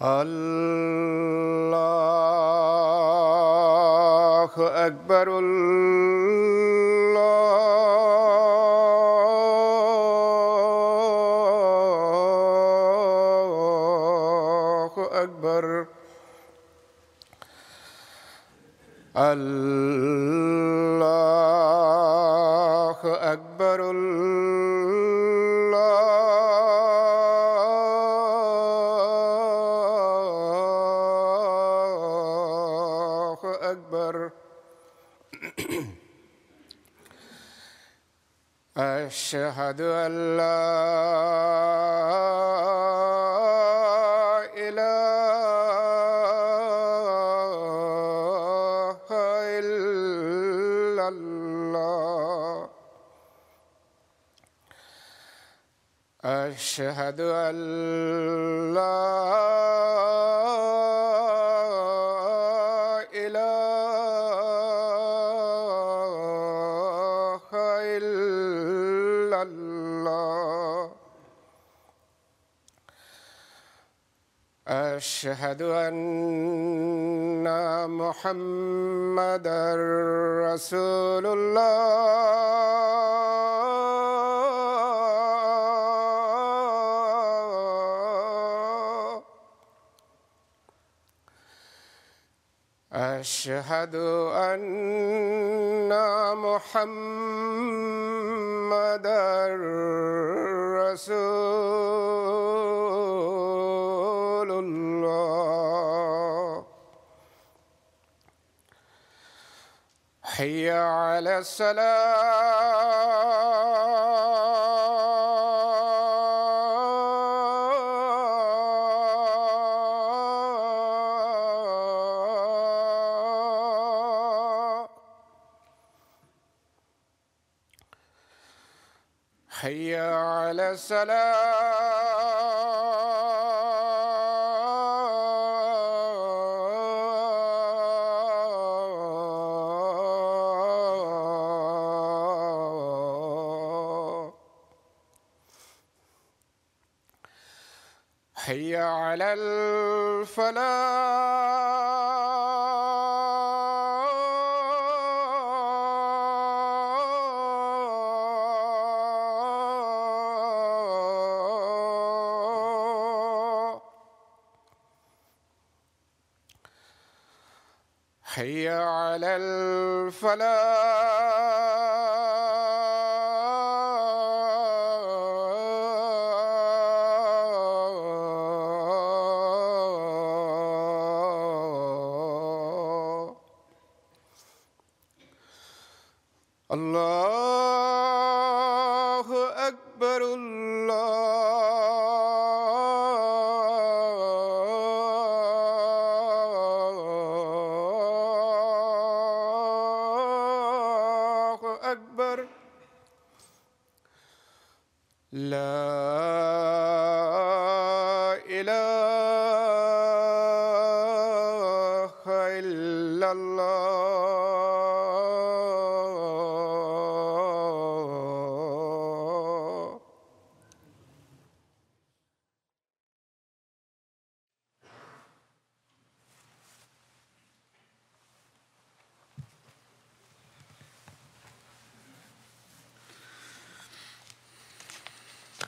اللہ اکبر اللہ أشهد أن لا إله إلا الله. أشهد أن محمدا رسول الله. أشهد أن محمدا رسول الله. حي على السلام السلام. فلا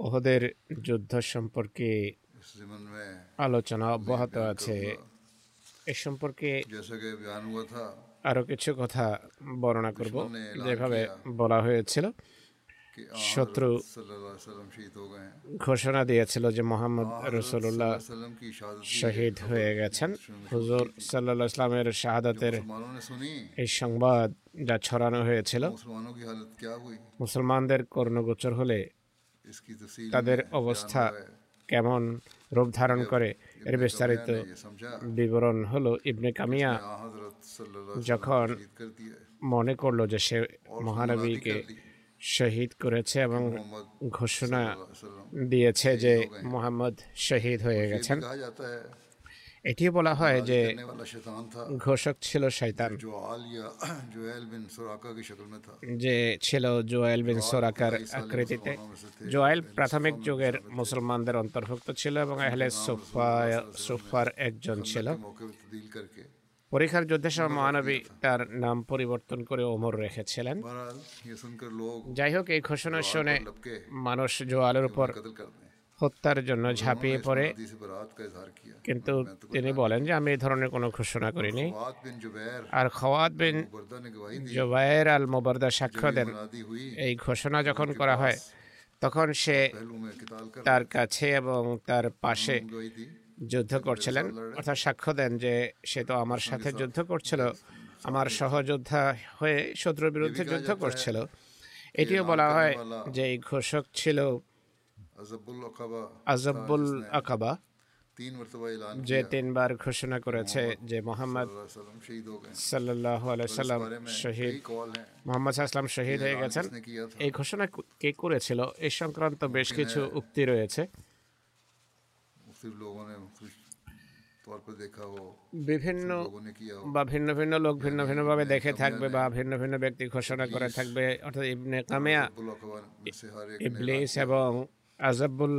ওহদের যুদ্ধ সম্পর্কে আলোচনা অব্যাহত আছে এ সম্পর্কে আরও কিছু কথা বর্ণনা করব যেভাবে বলা হয়েছিল শত্রু ঘোষণা দিয়েছিল যে মোহাম্মদ রসুল্লাহ শহীদ হয়ে গেছেন হুজুর সাল্লা ইসলামের শাহাদাতের এই সংবাদ যা ছড়ানো হয়েছিল মুসলমানদের কর্ণগোচর হলে তাদের অবস্থা কেমন রূপ ধারণ করে এর বিস্তারিত বিবরণ হলো ইবনে কামিয়া যখন মনে করল যে সে মহানবীকে শহীদ করেছে এবং ঘোষণা দিয়েছে যে মোহাম্মদ শহীদ হয়ে গেছেন। এটি বলা হয় যে ঘোষক ছিল শয়তান। যে ছিল জোয়েল বিন সোরাকার আকৃতিতে। জোয়েল প্রাথমিক যুগের মুসলমানদের অন্তর্ভুক্ত ছিল এবং আহলে সুফা সুফার একজন ছিল। পরীক্ষার যুদ্ধের সময় মহানবী তার নাম পরিবর্তন করে ওমর রেখেছিলেন। যাই হোক এই ঘোষণা শুনে মানুষ জোয়ালের উপর হত্যার জন্য ঝাঁপিয়ে পড়ে। কিন্তু তিনি বলেন যে আমি এই ধরনের কোনো ঘোষণা করিনি। আর খওয়াত বিন জুবায়ের আল মোবারদা সাক্ষ্য দেন। এই ঘোষণা যখন করা হয় তখন সে তার কাছে এবং তার পাশে যুদ্ধ করছিলেন। অর্থাৎ সাক্ষ্য দেন যে সে তো আমার সাথে যুদ্ধ করছিল আমার সহযোদ্ধা হয়ে শত্রুর বিরুদ্ধে যুদ্ধ করছিল। এটিও বলা হয় যে এই ঘোষক ছিল আজবুল আকাবা যে তিনবার ঘোষণা করেছে যে মোহাম্মদ সাল্লাহ সাল্লাম শহীদ মোহাম্মদ সাল্লাম শহীদ হয়ে গেছেন। এই ঘোষণা কে করেছিল? এ সংক্রান্ত বেশ কিছু উক্তি রয়েছে। বিভিন্ন বা ভিন্ন ভিন্ন লোক ভিন্ন ভিন্নভাবে দেখে থাকবে বা ভিন্ন ভিন্ন ব্যক্তি ঘোষণা করে থাকবে অর্থাৎ ইবনে কামিয়া ইবলিস এবং আজাবুল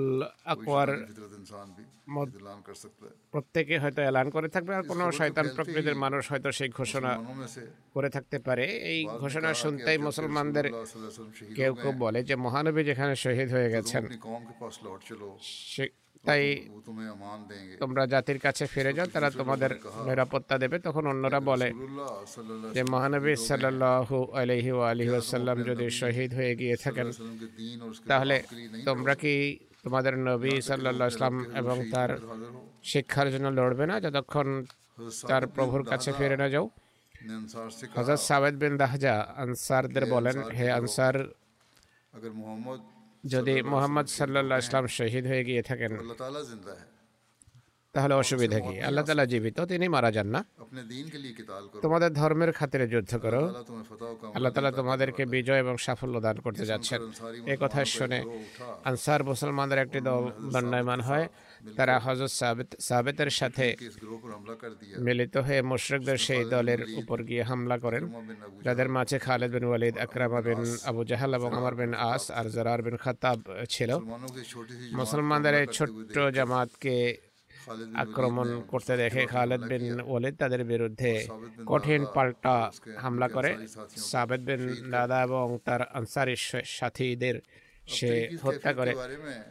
প্রত্যেকে হয়তো এলান করে থাকবে আর কোনো শয়তান প্রকৃতির মানুষ হয়তো সেই ঘোষণা করে থাকতে পারে। এই ঘোষণা শুনতেই মুসলমানদের কেউ কেউ বলে যে মহানবী যেখানে শহীদ হয়ে গেছেন। তাই তোমরা জাতির কাছে ফিরে যাও, তারা তোমাদের নিরাপত্তা দেবে। তখন অন্যরা বলে যে, মহানবী সাল্লাল্লাহু আলাইহি ওয়া আলিহি ওয়াসাল্লাম যদি শহীদ হয়ে গিয়ে থাকেন, তাহলে তোমরা কি তোমাদের নবী সাল্লাহ ইসলাম এবং তার শিক্ষার জন্য লড়বে না? যতক্ষণ তার প্রভুর কাছে ফিরে না যাও। হযরত সাবেদ বিন দাহজা আনসারদের বলেন, হে আনসার যদি মোহাম্মদ সাল্লাহ ইসলাম শহীদ হয়ে গিয়ে থাকেন তাহলে অসুবিধা কি? আল্লাহ তালা জীবিত তিনি মারা যান না। তোমাদের ধর্মের খাতিরে যুদ্ধ করো। আল্লাহ তালা তোমাদেরকে বিজয় এবং সাফল্য দান করতে যাচ্ছেন। এ কথা শুনে আনসার মুসলমানদের একটি দল দণ্ডায়মান হয়। তারা হজরত সাবেতের সাথে মিলিত হয়ে মুশরকদের সেই দলের উপর গিয়ে হামলা করেন। যাদের মাঝে খালেদ বিন ওয়ালিদ আকরামা বিন আবু জাহাল এবং আমার বিন আস আর জরার বিন খাতাব ছিল। মুসলমানদের এই ছোট্ট জামাতকে আক্রমণ করতে দেখে খালেদ বিন ওয়ালিদ তাদের বিরুদ্ধে কঠিন পাল্টা হামলা করে। সাবেদ বিন দাদা এবং তার আনসারি সাথীদের সে হত্যা করে।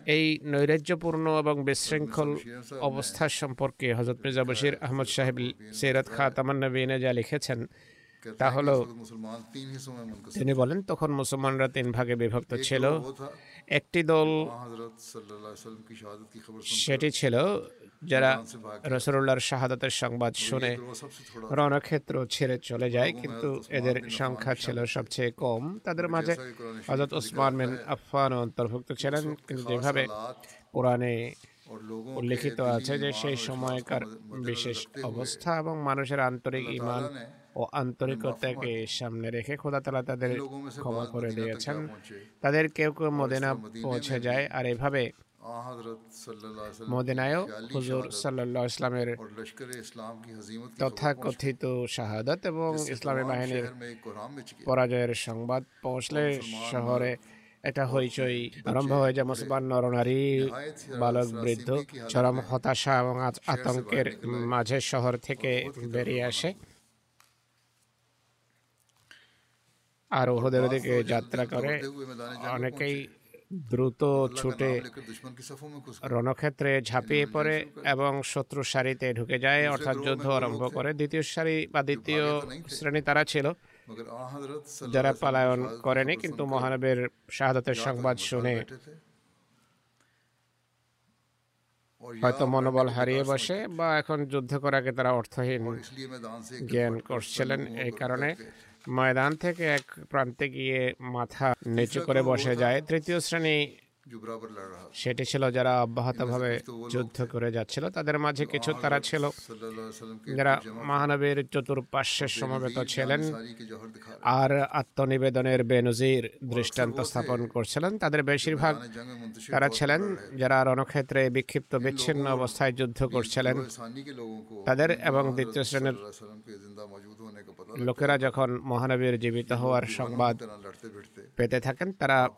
এই নৈরাজ্যপূর্ণ এবং বিশৃঙ্খল অবস্থা সম্পর্কে হজরত মির্জা বশির আহমদ সাহেব সেরাত খা তামান্না যা লিখেছেন তা তিনি বলেন তখন মুসলমানরা তিন ভাগে বিভক্ত ছিল। একটি দল সেটি ছিল যারা রসুল্লাহর শাহাদাতের সংবাদ শুনে রণক্ষেত্র ছেড়ে চলে যায় কিন্তু এদের সংখ্যা ছিল সবচেয়ে কম। তাদের মাঝে হজরত ওসমান মেন আফফান অন্তর্ভুক্ত ছিলেন কিন্তু যেভাবে কোরআনে উল্লেখিত আছে যে সেই সময়কার বিশেষ অবস্থা এবং মানুষের আন্তরিক ইমান ও আন্তরিকতাকে সামনে রেখে খোদা তালা তাদের ক্ষমা করে দিয়েছেন তাদের কেউ কেউ মদিনা পৌঁছে যায় আর এভাবে মদিনায়ও হুজুর সাল্লাহ ইসলামের তথাকথিত শাহাদত এবং ইসলামী বাহিনীর পরাজয়ের সংবাদ পৌঁছলে শহরে এটা হইচই আরম্ভ হয়ে যায় মুসলমান নরনারী বালক বৃদ্ধ চরম হতাশা এবং আতঙ্কের মাঝে শহর থেকে বেরিয়ে আসে আর ওহদের দিকে যাত্রা করে। অনেকেই দ্রুত ছুটে রণক্ষেত্রে ঝাঁপিয়ে পড়ে এবং শত্রু সারিতে ঢুকে যায়। অর্থাৎ যুদ্ধ আরম্ভ করে। দ্বিতীয় সারি বা দ্বিতীয় শ্রেণি তারা ছিল। যারা পলায়ন করেনি কিন্তু মহানবের শাহাদতের সংবাদ শুনে হয়তো মনোবল হারিয়ে বসে বা এখন যুদ্ধ করাকে তারা অর্থহীন জ্ঞান করছিলেন এই কারণে। ময়দান থেকে এক প্রান্তে গিয়ে মাথা নিচু করে বসে যায়। তৃতীয় শ্রেণি সেটি ছিল যারা অব্যাহতভাবে যুদ্ধ করে যাচ্ছিল তাদের মাঝে কিছু তারা ছিল। যারা মহানবীর চতুর্পার্শ্বে সমবেত ছিলেন আর আত্মনিবেদনের বেনজির দৃষ্টান্ত স্থাপন করছিলেন। তাদের বেশিরভাগ তারা ছিলেন যারা রণক্ষেত্রে বিক্ষিপ্ত বিচ্ছিন্ন অবস্থায় যুদ্ধ করছিলেন। তাদের এবং দ্বিতীয় শ্রেণির লোকেরা যখন মহানবীর জীবিত হওয়ার সংবাদ পেতে থাকেন তারা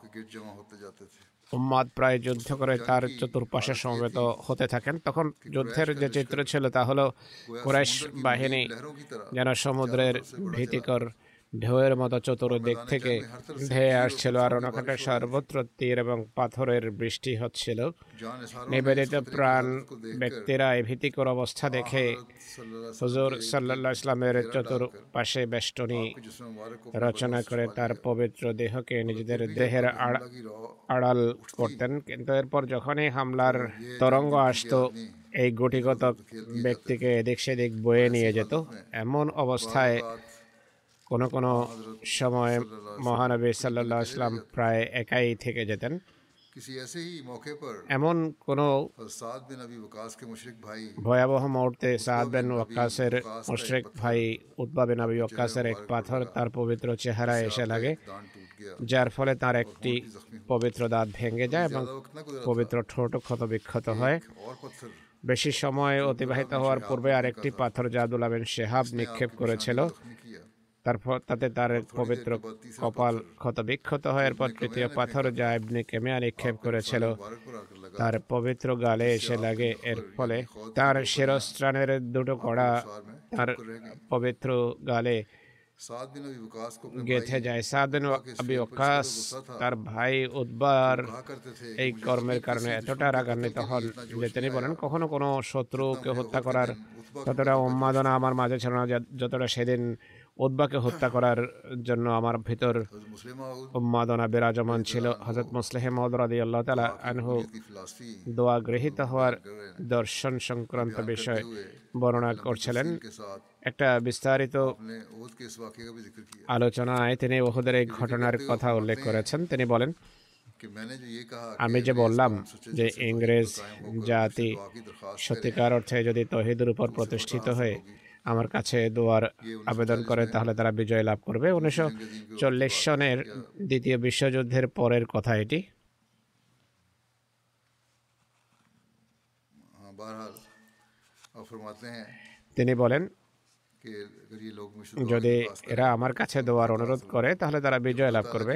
উম্মাদ প্রায় যুদ্ধ করে তার চতুর্পাশে সমবেত হতে থাকেন। তখন যুদ্ধের যে চিত্র ছিল তা হলো কুরাইশ বাহিনী যেন সমুদ্রের ভীতিকর ঢেউয়ের মতো চতুর্দিক থেকে ঢেয়ে আসছিল আর অনেকটা সর্বত্র তীর এবং পাথরের বৃষ্টি হচ্ছিল। নিবেদিত প্রাণ ব্যক্তিরা এই ভীতিকর অবস্থা দেখে হুজুর সাল্লা ইসলামের চতুর্পাশে বেষ্টনী রচনা করে তার পবিত্র দেহকে নিজেদের দেহের আড়াল করতেন। কিন্তু এরপর যখনই হামলার তরঙ্গ আসতো এই গুটিগত ব্যক্তিকে এদিক সেদিক বয়ে নিয়ে যেত। এমন অবস্থায় কোনো কোনো সময় মহানবী সাল্লাহ ইসলাম প্রায় একাই থেকে যেতেন। এমন কোন ভয়াবহ মুহূর্তে সাদ বিন ওয়াক্কাসের মুশরিক ভাই উতবা বিন আবি ওয়াক্কাসের এক পাথর তার পবিত্র চেহারায় এসে লাগে যার ফলে তার একটি পবিত্র দাঁত ভেঙে যায় এবং পবিত্র ঠোঁট ক্ষতবিক্ষত হয়। বেশি সময় অতিবাহিত হওয়ার পূর্বে আরেকটি পাথর জাদুল আবিন শেহাব নিক্ষেপ করেছিল। তারপর তাতে তার পবিত্র কপাল ক্ষত বিক্ষত হওয়ার পর তৃতীয় পাথর যা ইবনে কেমিয়া নিক্ষেপ করেছিল। তার পবিত্র গালে এসে লাগে এর ফলে তার শিরস্ত্রাণের দুটো কড়া তার পবিত্র গালে গেথে যায়। সাদিন আবি ওকাস তার ভাই উদ্বার এই কর্মের কারণে এতটা রাগান্বিত হন যে তিনি বলেন কখনো কোনো শত্রুকে হত্যা করার ততটা উন্মাদনা আমার মাঝে ছিল না যতটা সেদিন উদ্বাকে হত্যা করার জন্য আমার ভিতর উন্মাদনা বিরাজমান ছিল। হজরত মুসলেহ মহদরাদি আল্লাহ তালা আনহু দোয়া গৃহীত হওয়ার দর্শন সংক্রান্ত বিষয় বর্ণনা করছিলেন। একটা বিস্তারিত আলোচনায় তিনি ওহুদের এই ঘটনার কথা উল্লেখ করেছেন। তিনি বলেন, আমি যে বললাম যে ইংরেজ জাতি সত্যিকার অর্থে যদি তহিদের উপর প্রতিষ্ঠিত হয়ে আমার কাছে দোয়ার আবেদন করে তাহলে তারা বিজয় লাভ করবে। উনিশশো চল্লিশ সনের দ্বিতীয় বিশ্বযুদ্ধের পরের কথা এটি। তিনি বলেন যদি এরা আমার কাছে দোয়ার অনুরোধ করে তাহলে তারা বিজয় লাভ করবে।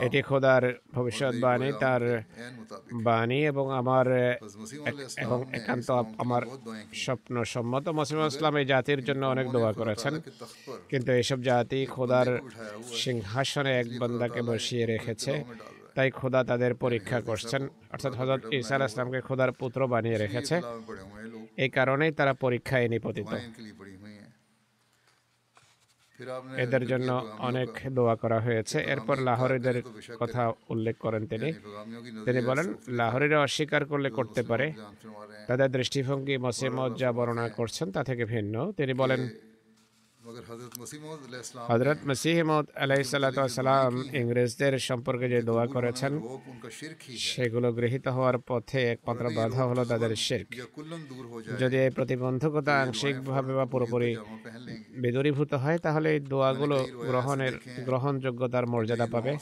এটি খোদার ভবিষ্যৎবাণী তার বাণী এবং আমার এবং একান্ত আমার স্বপ্ন সম্মত মসিম ইসলাম এই জাতির জন্য অনেক দোয়া করেছেন কিন্তু এসব জাতি খোদার সিংহাসনে এক বন্দাকে বসিয়ে রেখেছে তাই খোদা তাদের পরীক্ষা করছেন অর্থাৎ হজরত ঈসা ইসলামকে খোদার পুত্র বানিয়ে রেখেছে এই কারণেই তারা পরীক্ষায় নিপতিত এদের জন্য অনেক দোয়া করা হয়েছে। এরপর লাহোরিদের কথা উল্লেখ করেন তিনি। তিনি বলেন লাহোরিরা অস্বীকার করলে করতে পারে। তাদের দৃষ্টিভঙ্গি মসিমদ যা বর্ণনা করছেন তা থেকে ভিন্ন। তিনি বলেন হজরত মসিহমদ আলাইসাল্লাম ইংরেজদের সম্পর্কে যে দোয়া করেছেন সেগুলো গৃহীত হওয়ার পথে একমাত্র বাধা হলো তাদের শেখ যদি এই প্রতিবন্ধকতা আংশিকভাবে বা পুরোপুরি বিদরীভূত হয় তাহলে এই দোয়াগুলো গ্রহণের গ্রহণযোগ্যতার মর্যাদা পাবে।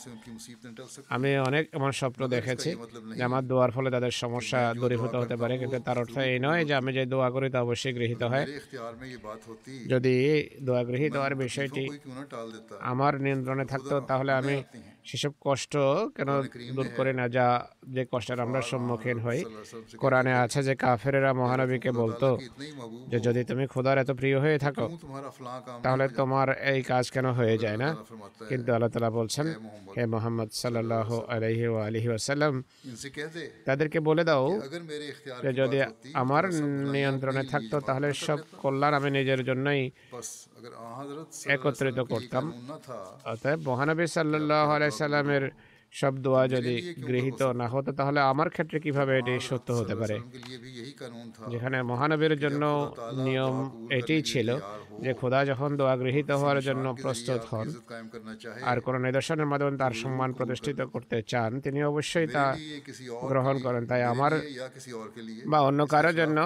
আমি অনেক এমন স্বপ্ন দেখেছি যে আমার দোয়ার ফলে তাদের সমস্যা দূরীভূত হতে পারে কিন্তু তার অর্থ এই নয় যে আমি যে দোয়া করি তা অবশ্যই গৃহীত হয়। যদি দোয়া গৃহীত হওয়ার বিষয়টি আমার নিয়ন্ত্রণে থাকতো তাহলে আমি সেসব কষ্ট কেন দূর করে না যা যে কষ্টের আমরা সম্মুখীন হই। কোরআনে আছে যে কাফেরেরা মহানবীকে বলতো যে যদি তুমি খোদার এত প্রিয় হয়ে থাকো তাহলে তোমার এই কাজ কেন হয়ে যায় না? কিন্তু আল্লাহ তালা বলছেন হে মোহাম্মদ সাল্লাহ আলহি আলহি আসাল্লাম তাদেরকে বলে দাও যে যদি আমার নিয়ন্ত্রণে থাকতো তাহলে সব কল্যাণ আমি নিজের জন্যই একত্রিত করতাম অতএব মহানবী সাল্লাহ আলাইসাল্লামের সব দোয়া যদি গৃহীত না হতো তাহলে আমার ক্ষেত্রে কীভাবে এটি সত্য হতে পারে? যেখানে মহানবীর জন্য নিয়ম এটি ছিল যে খোদা যখন দোয়া গৃহীত হওয়ার জন্য প্রস্তুত হন আর কোনো নিদর্শনের মাধ্যমে তার সম্মান প্রতিষ্ঠিত করতে চান তিনি অবশ্যই তা গ্রহণ করেন। তাই আমার বা অন্য কারও জন্য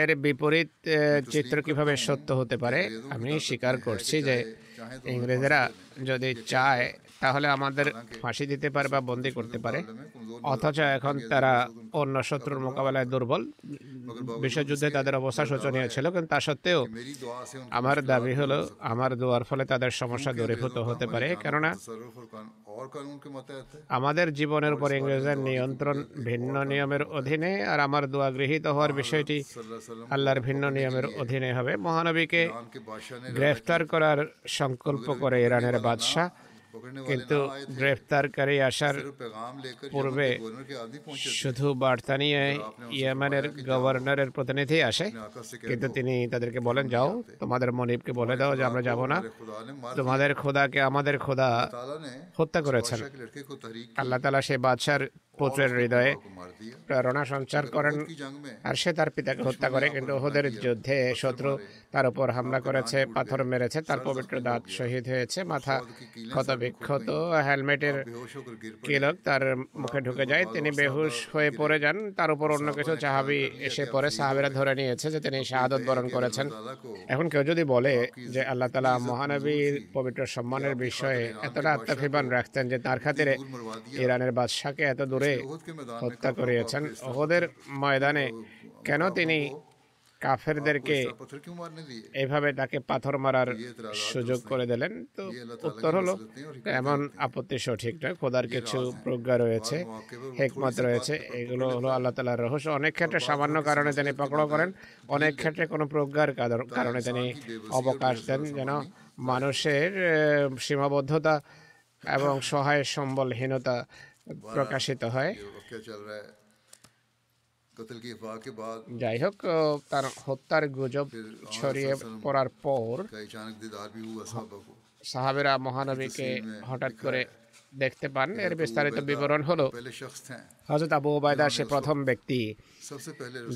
এর বিপরীত চিত্র কীভাবে সত্য হতে পারে? আমি স্বীকার করছি যে ইংরেজরা যদি চায় তাহলে আমাদের ফাঁসি দিতে পারে বা বন্দি করতে পারে। অথচ এখন তারা অন্য শত্রুর মোকাবেলায় দুর্বল। বিশ্বযুদ্ধে তাদের অবস্থা শোচনীয় ছিল কিন্তু তা সত্ত্বেও আমার দাবি হলো আমার দোয়ার ফলে তাদের সমস্যা দূরীভূত হতে পারে কেননা আমাদের জীবনের উপর ইংরেজদের নিয়ন্ত্রণ ভিন্ন নিয়মের অধীনে আর আমার দোয়া গৃহীত হওয়ার বিষয়টি আল্লাহর ভিন্ন নিয়মের অধীনে হবে। মহানবীকে গ্রেফতার করার সংকল্প করে ইরানের বাদশাহ কিন্তু গ্রেফতারকারী আসার পূর্বে শুধু বার্তা নিয়ে ইয়েমেনের গভর্নরের প্রতিনিধি আসে কিন্তু তিনি তাদেরকে বলেন যাও তোমাদের মনিবকে বলে দাও যে আমরা যাব না তোমাদের খোদাকে আমাদের খোদা হত্যা করেছেন আল্লাহ তালা সে বাদশার পুত্রের হৃদয়ে প্রেরণা সঞ্চার করেন আর সে তার পিতাকে হত্যা করে কিন্তু ওহদের যুদ্ধে শত্রু তার উপর হামলা করেছে পাথর মেরেছে তার পবিত্র দাঁত শহীদ হয়েছে মাথা ক্ষত বিক্ষত হেলমেটের কিলক তার মুখে ঢুকে যায় তিনি বেহুশ হয়ে পড়ে যান তার উপর অন্য কিছু চাহাবি এসে পরে সাহাবিরা ধরে নিয়েছে যে তিনি শাহাদত বরণ করেছেন। এখন কেউ যদি বলে যে আল্লাহ তালা মহানবীর পবিত্র সম্মানের বিষয়ে এতটা আত্মাভিমান রাখতেন যে তার খাতিরে ইরানের বাদশাহকে এত দূরে করে হত্যা করিয়েছেন। ওহদের ময়দানে কেন তিনি কাফেরদেরকে এভাবে তাকে পাথর মারার সুযোগ করে দিলেন? তো উত্তর হলো, এমন আপত্তি সঠিক নয়। খোদার কিছু প্রজ্ঞা রয়েছে, হেকমত রয়েছে। এগুলো হলো আল্লাহ তালার রহস্য। অনেক ক্ষেত্রে সামান্য কারণে তিনি পকড়ো করেন। অনেক ক্ষেত্রে কোনো প্রজ্ঞার কারণে তিনি অবকাশ দেন। যেন মানুষের সীমাবদ্ধতা এবং সহায় সম্বলহীনতা প্রকাশিত হয়। যাই হোক তার হত্যার গুজব ছড়িয়ে পড়ার পর সাহাবেরা মহানবীকে হঠাৎ করে দেখতে পান। এর বিস্তারিত বিবরণ হলো। হজরত আবু ওবায়দা সে প্রথম ব্যক্তি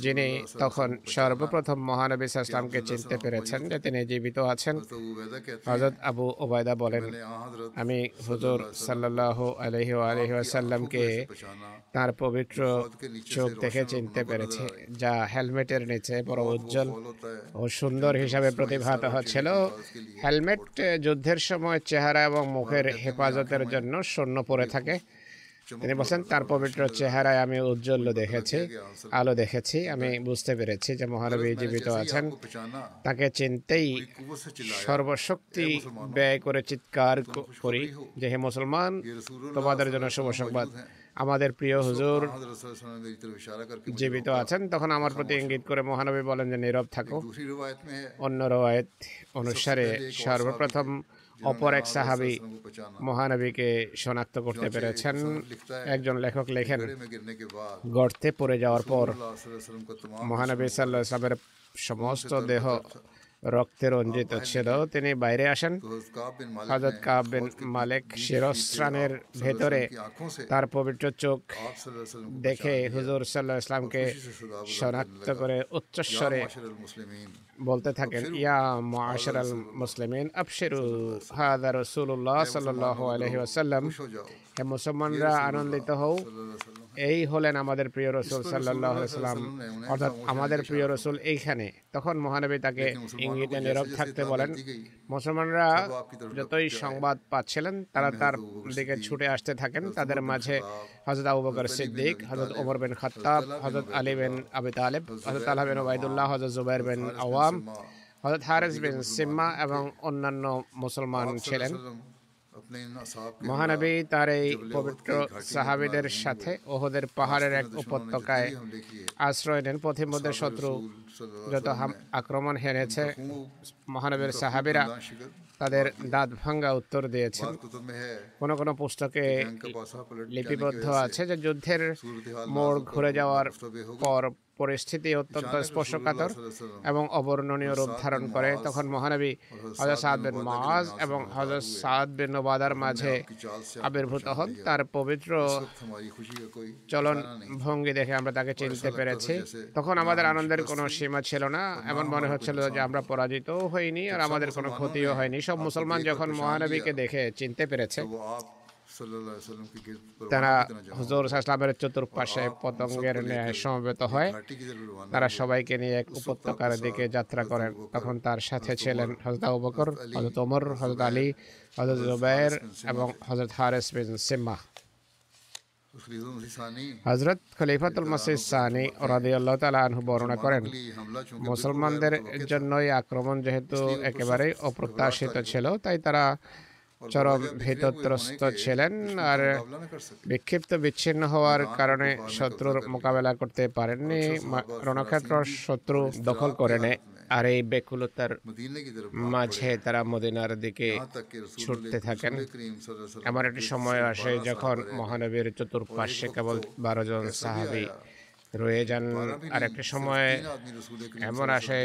যিনি তখন সর্বপ্রথম মহানবী সাল্লামকে চিনতে পেরেছেন যে তিনি জীবিত আছেন। হজরত আবু ওবায়দা বলেন আমি হুজুর সাল্লাহ আলহি আলহি আসাল্লামকে তার পবিত্র চোখ দেখে চিনতে পেরেছি যা হেলমেটের নিচে বড় উজ্জ্বল ও সুন্দর হিসাবে প্রতিভাত হচ্ছিল। হেলমেট যুদ্ধের সময় চেহারা এবং মুখের হেফাজতের জন্য শূন্য পড়ে থাকে। তিনি বলছেন তার পবিত্র চেহারায় আমি উজ্জ্বল দেখেছি আলো দেখেছি আমি বুঝতে পেরেছি যে মহানবী জীবিত আছেন। তাকে চিনতেই সর্বশক্তি ব্যয় করে চিৎকার করি যে হে মুসলমান তোমাদের জন্য শুভ সংবাদ। আমাদের প্রিয় হুজুর জীবিত আছেন তখন আমার প্রতি ইঙ্গিত করে মহানবী বলেন যে নীরব থাকো। অন্য রায়ত অনুসারে সর্বপ্রথম অপর এক সাহাবি মহানবীকে শনাক্ত করতে পেরেছেন। একজন লেখক লেখেন গর্তে পড়ে যাওয়ার পর মহানবী সাল্লাহ সাহেবের সমস্ত দেহ রক্তে রঞ্জিত ছিল। তিনি বাইরে আসেন। হজরত কাব বিন মালিক শিরস্ত্রানের ভেতরে তার পবিত্র চোখ দেখে হুজুর সাল্লাহ ইসলামকে শনাক্ত করে উচ্চস্বরে বলতে থাকেন ইয়া মুআশার আল মুসলিমিন আবশিরু হাদা রাসূলুল্লাহ সাল্লাল্লাহু আলাইহি ওয়াসাল্লাম। হে মুসলমানরা আনন্দিত হও। এই হলেন আমাদের প্রিয় রসুল সাল্লাল্লাহু আলাইহি সাল্লাম অর্থাৎ আমাদের প্রিয় রসুল এইখানে। তখন মহানবী তাকে ইঙ্গিতে নীরব থাকতে বলেন। মুসলমানরা যতই সংবাদ পাচ্ছিলেন তারা তার দিকে ছুটে আসতে থাকেন তাদের মাঝে হজরত আবু বকর সিদ্দিক হজরত ওমর বিন খত্তাব হজরত আলী বিন আবি তালেব হজরত আলহ বিন ওবায়দুল্লাহ হজরত জুবাইর বিন আওয়াম হজরত হারেস বিন সিম্মা এবং অন্যান্য মুসলমান ছিলেন। মহানবী তার এই পবিত্র সাহাবিদের সাথে ওহদের পাহাড়ের এক উপত্যকায় আশ্রয় নেন। পথিমধ্যে শত্রু যত আক্রমণ হেরেছে মহানবীর সাহাবিরা। তাদের দাঁত ভাঙ্গা উত্তর দিয়েছে কোনো কোনো পুস্তকে লিপিবদ্ধ আছে যে যুদ্ধের মোড় ঘুরে যাওয়ার পর পরিস্থিতি অত্যন্ত স্পর্শকাতর এবং অবর্ণনীয় রূপ ধারণ করে তখন মহানবী হজরত সাদ বিন মাজ এবং হজরত সাদ বিন ওবাদার মাঝে আবির্ভূত হন। তার পবিত্র চলন ভঙ্গি দেখে আমরা তাকে চিনতে পেরেছি। তখন আমাদের আনন্দের কোনো সীমা ছিল না। এমন মনে হচ্ছিল যে আমরা পরাজিত হইনি আর আমাদের কোনো ক্ষতিও হয়নি। সব মুসলমান যখন মহানবীকে দেখে চিনতে পেরেছে। তারা হুজুর সাহসলামের চতুর্পাশে পতঙ্গের ন্যায় সমবেত হয়। তারা সবাইকে নিয়ে এক উপত্যকার দিকে যাত্রা করেন। তখন তার সাথে ছিলেন হজরত আবু হজরত ওমর হজরত আলী হজরত জুবাইর এবং হজরত হারেস বিন সিম্মা। হজরত খলিফাতুল মাসিদ সানি রাদিয়াল্লাহু তাআলা আনহু বর্ণনা করেন মুসলমানদের জন্যই আক্রমণ যেহেতু একেবারেই অপ্রত্যাশিত ছিল তাই তারা চরম ভেতত্রস্ত ছিলেন আর বিক্ষিপ্ত বিচ্ছিন্ন হওয়ার কারণে শত্রুর মোকাবেলা করতে পারেননি। রণক্ষেত্র শত্রু দখল করে নেয় আর এই বেকুলতার মাঝে তারা মদিনার দিকে ছুটতে থাকেন। এমন একটি সময় আসে যখন মহানবীর চতুর্পাশে কেবল বারো জন সাহাবি রয়ে যান একটা সময় এমন আসে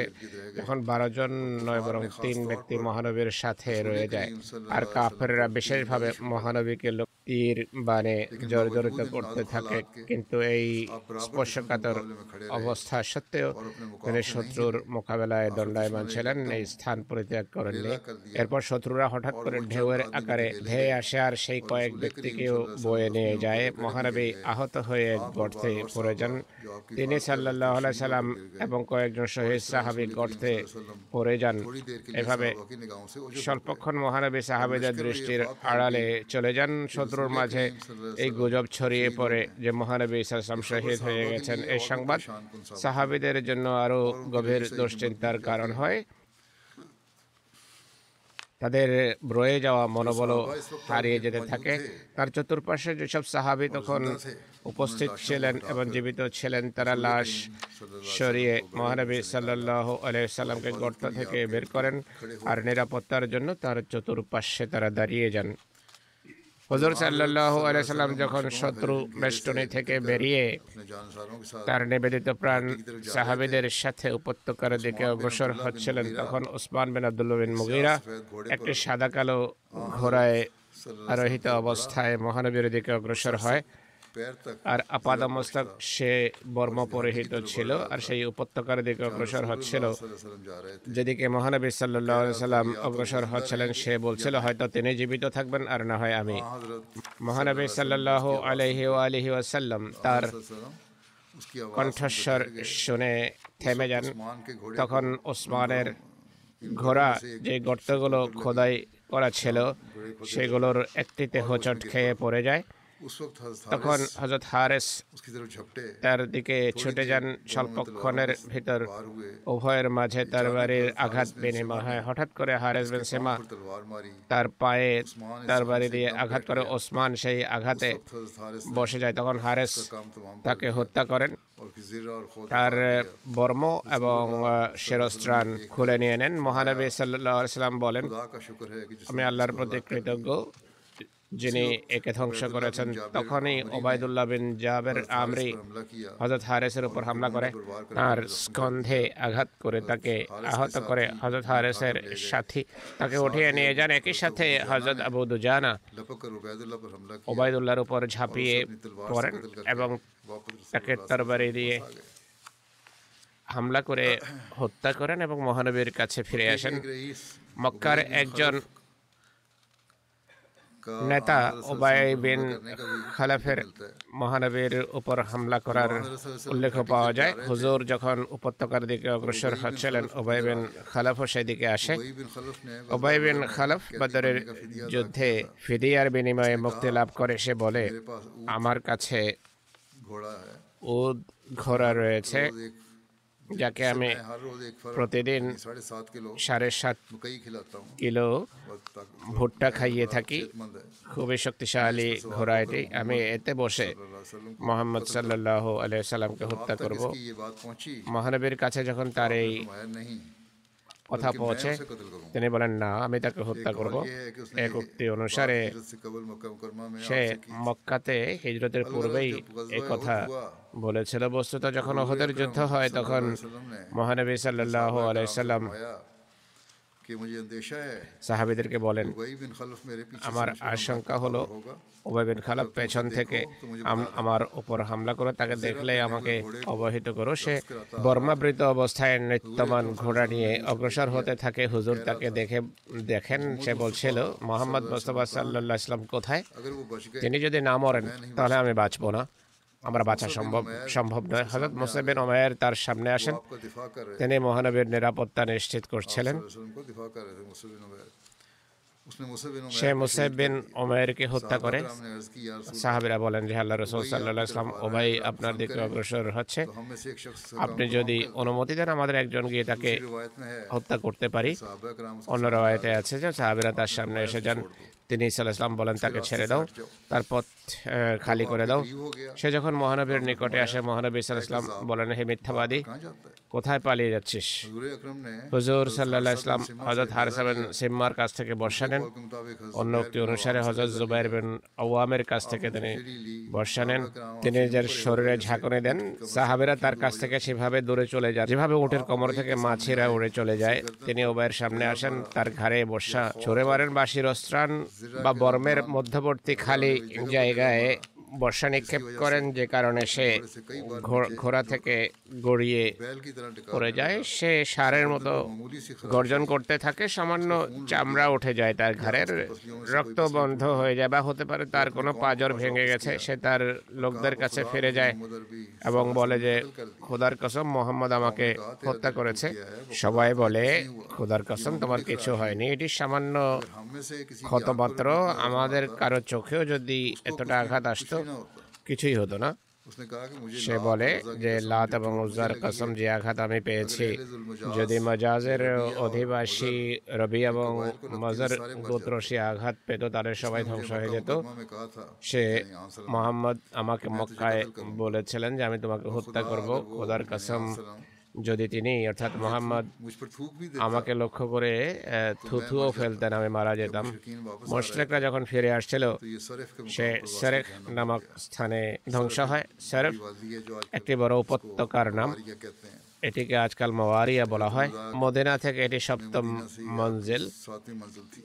এখন বারো জন নয় বরং তিন ব্যক্তি মহানবীর সাথে রয়ে যায় আর কাফেররা বিশেষভাবে মহানবীকে তীর বানে জর্জরিত করতে থাকে কিন্তু এই স্পর্শকাতর অবস্থা সত্ত্বেও তিনি শত্রুর মোকাবেলায় দণ্ডায়মান ছিলেন এই স্থান পরিত্যাগ করেননি এরপর শত্রুরা হঠাৎ করে ঢেউয়ের আকারে ধেয়ে আসে আর সেই কয়েক ব্যক্তিকেও বয়ে নিয়ে যায় মহানবী আহত হয়ে গর্তে পড়ে যান তিনি সাল্লাহ সাল্লাম এবং কয়েকজন শহীদ সাহাবি গর্তে পড়ে যান। এভাবে স্বল্পক্ষণ মহানবী সাহাবিদের দৃষ্টির আড়ালে চলে যান। শত্রুর মাঝে এই গুজব ছড়িয়ে পড়ে যে মহানবী সাল্লাম শহীদ হয়ে গেছেন। এই সংবাদ সাহাবিদের জন্য আরও গভীর দুশ্চিন্তার কারণ হয়। তাদের রয়ে যাওয়া মনোবল হারিয়ে যেতে থাকে। তার চতুর্পাশে যেসব সাহাবি তখন উপস্থিত ছিলেন এবং জীবিত ছিলেন, তারা লাশ সরিয়ে মহানবী সাল্লাহ আলাইসাল্লামকে গর্ত থেকে বের করেন আর নিরাপত্তার জন্য তার চতুর্পাশে তারা দাঁড়িয়ে যান। হজর সাল্লাহ আলাইসাল্লাম যখন শত্রু বেষ্টনী থেকে বেরিয়ে তার নিবেদিত প্রাণ সাহাবিদের সাথে উপত্যকার দিকে অগ্রসর হচ্ছিলেন। তখন ওসমান বিন আবদুল্লা বিন মুগিরা একটি সাদা কালো ঘোড়ায় আরোহিত অবস্থায় মহানবীর দিকে অগ্রসর হয়। আর আপাদমস্তক সে বর্ম পরিহিত ছিল আর সেই উপত্যকার দিকে অগ্রসর হচ্ছিল। যেদিকে মহানবী সাল্লাহ সাল্লাম অগ্রসর হচ্ছিলেন, সে বলছিল, হয়তো তিনি জীবিত থাকবেন আর না হয় আমি। মহানবী সাল্লাহ আলহি আলহি আসাল্লাম তার কণ্ঠস্বর শুনে থেমে যান। তখন ওসমানের ঘোড়া যে গর্তগুলো খোদাই করা ছিল, সেগুলোর একটিতে হোচট খেয়ে পড়ে যায়। তখন হজরত হারেস তার দিকে ছুটে যান স্বল্পক্ষণের ভিতর। উভয়ের মাঝে তরবারির আঘাত বিনিময় হয়। হঠাৎ করে হারেস বিন সেমা তার পায়ে তরবারি দিয়ে আঘাত করে ওসমান সেই আঘাতে বসে যায়। তখন হারেস তাকে হত্যা করেন। তার বর্ম এবং শেরস্ত্রাণ খুলে নিয়ে নেন। মহানবী সাল্লাহ সাল্লাম বলেন আমি আল্লাহর প্রতি কৃতজ্ঞ। যিনি একে ধ্বংস করেছেন, তখনই ওবায়দুল্লাহ বিন জাবের আমরি হজরত হারেসের উপর হামলা করে আর স্কন্ধে আঘাত করে তাকে আহত করে। হজরত হারেসের সাথী তাকে উঠিয়ে নিয়ে যান। একই সাথে হজরত আবু দুজানা ওবায়দুল্লাহর উপর ঝাঁপিয়ে পড়েন এবং তাকে তরবারি দিয়ে হামলা করে হত্যা করেন এবং মহানবীর কাছে ফিরে আসেন। মক্কার একজন নেতা ওবাই বিন খালাফের মহানবীর উপর হামলা করার উল্লেখ পাওয়া যায় হুজুর যখন উপত্যকার দিকে অগ্রসর হচ্ছিলেন ওবাই বিন খালাফও সেদিকে আসে ওবাই বিন খালাফ বদরের যুদ্ধে ফিদিয়ার বিনিময়ে মুক্তি লাভ করে সে বলে আমার কাছে উদ ঘোড়া রয়েছে যাকে আমি প্রতিদিন সাড়ে সাত কিলো ভুট্টা খাইয়ে থাকি খুবই শক্তিশালী ঘোড়া এটি আমি এতে বসে মোহাম্মদ সাল্লাহ আলিয়া সাল্লামকে হত্যা করব মহানবীর কাছে যখন তার এই কথা পৌঁছে তিনি বলেন না আমি তাকে হত্যা করব এক উক্তি অনুসারে সে মক্কাতে হিজরতের পূর্বেই এই কথা বলেছিল বস্তুত যখন ওহদের যুদ্ধ হয় তখন মহানবী সাল্লাহ আলাইসাল্লাম সাহাবিদেরকে বলেন আমার আশঙ্কা হলো ওবাইবিন খালাফ পেছন থেকে আমার উপর হামলা করে তাকে দেখলে আমাকে অবহিত করো সে বর্মাবৃত অবস্থায় নিত্যমান ঘোড়া নিয়ে অগ্রসর হতে থাকে হুজুর তাকে দেখে দেখেন সে বলছিল মোহাম্মদ মোস্তফা সাল্লাহ ইসলাম কোথায় তিনি যদি না মরেন তাহলে আমি বাঁচবো না আমরা বাঁচা সম্ভব সম্ভব নয়। হজরত মোসাইবেন ওমায়ের তার সামনে আসেন। তিনি মহানবীর নিরাপত্তা নিশ্চিত করছিলেন। সে মুসাইব বিন ওমায়েরকে হত্যা করে। সাহাবিরা বলেন যে আল্লাহ রসুল সাল্লাহ ইসলাম ওবাই আপনার দিকে অগ্রসর হচ্ছে। আপনি যদি অনুমতি দেন আমাদের একজন গিয়ে তাকে হত্যা করতে পারি। অন্য রায়তে আছে যে সাহাবিরা তার সামনে এসে যান। তিনি ইসাল্লাম বলেন তাকে ছেড়ে দাও তার পথ খালি করে দাও। সে যখন মহানবীর নিকটে আসে মহানবী ইসাল্লাম বলেন হে মিথ্যাবাদী কোথায় পালিয়ে যাচ্ছিস? হুজুর সাল্লাহ ইসলাম হজরত হারসাবেন সিম্মার কাছ থেকে বর্ষা নেন অন্য একটি অনুসারে হজরত জুবাইর বিন আওয়ামের কাছ থেকে তিনি বর্ষা নেন তিনি নিজের শরীরে ঝাঁকুনি দেন সাহাবেরা তার কাছ থেকে সেভাবে দূরে চলে যায়। যেভাবে উটের কোমর থেকে মাছিরা উড়ে চলে যায় তিনি ওবায়ের সামনে আসেন তার ঘাড়ে বর্ষা ছড়ে মারেন বাসির অস্ত্রান বা বর্মের মধ্যবর্তী খালি জায়গায় বর্ষা নিক্ষেপ করেন, যে কারণে সে ঘোড়া থেকে গড়িয়ে পড়ে যায়। সে সারের মতো গর্জন করতে থাকে, সামান্য চামড়া উঠে যায় তার ঘাড়ের, রক্ত বন্ধ হয়ে যায় বা হতে পারে তার কোনো পাজর ভেঙে গেছে, সে তার লোকদের কাছে ফিরে যায় এবং বলে যে, খোদার কসম, মোহাম্মদ আমাকে হত্যা করেছে। সবাই বলে, খোদার কসম, তোমার কিছু হয়নি। এটি সামান্য ক্ষতমাত্র। আমাদের কারও চোখেও যদি এতটা আঘাত আসতো কিছুই হতো না। সে বলে যে লাত এবং উজ্জার কসম যে আঘাত আমি পেয়েছি যদি মজাজের অধিবাসী রবি এবং মজার গোত্র সে আঘাত পেত তাদের সবাই ধ্বংস হয়ে যেত সে মোহাম্মদ আমাকে মক্কায় বলেছিলেন যে আমি তোমাকে হত্যা করব খোদার কসম যদি তিনি অর্থাৎ মোহাম্মদ আমাকে লক্ষ্য করে থুথুও ফেলতেন আমি মারা যেতাম। মোশরেকরা যখন ফিরে আসছিল সে সেরেখ নামক স্থানে ধ্বংস হয়। সেরেখ একটি বড় উপত্যকার নাম। এটিকে আজকাল মাওয়ারিয়া বলা হয়। মদিনা থেকে এটি সপ্তম মঞ্জিল।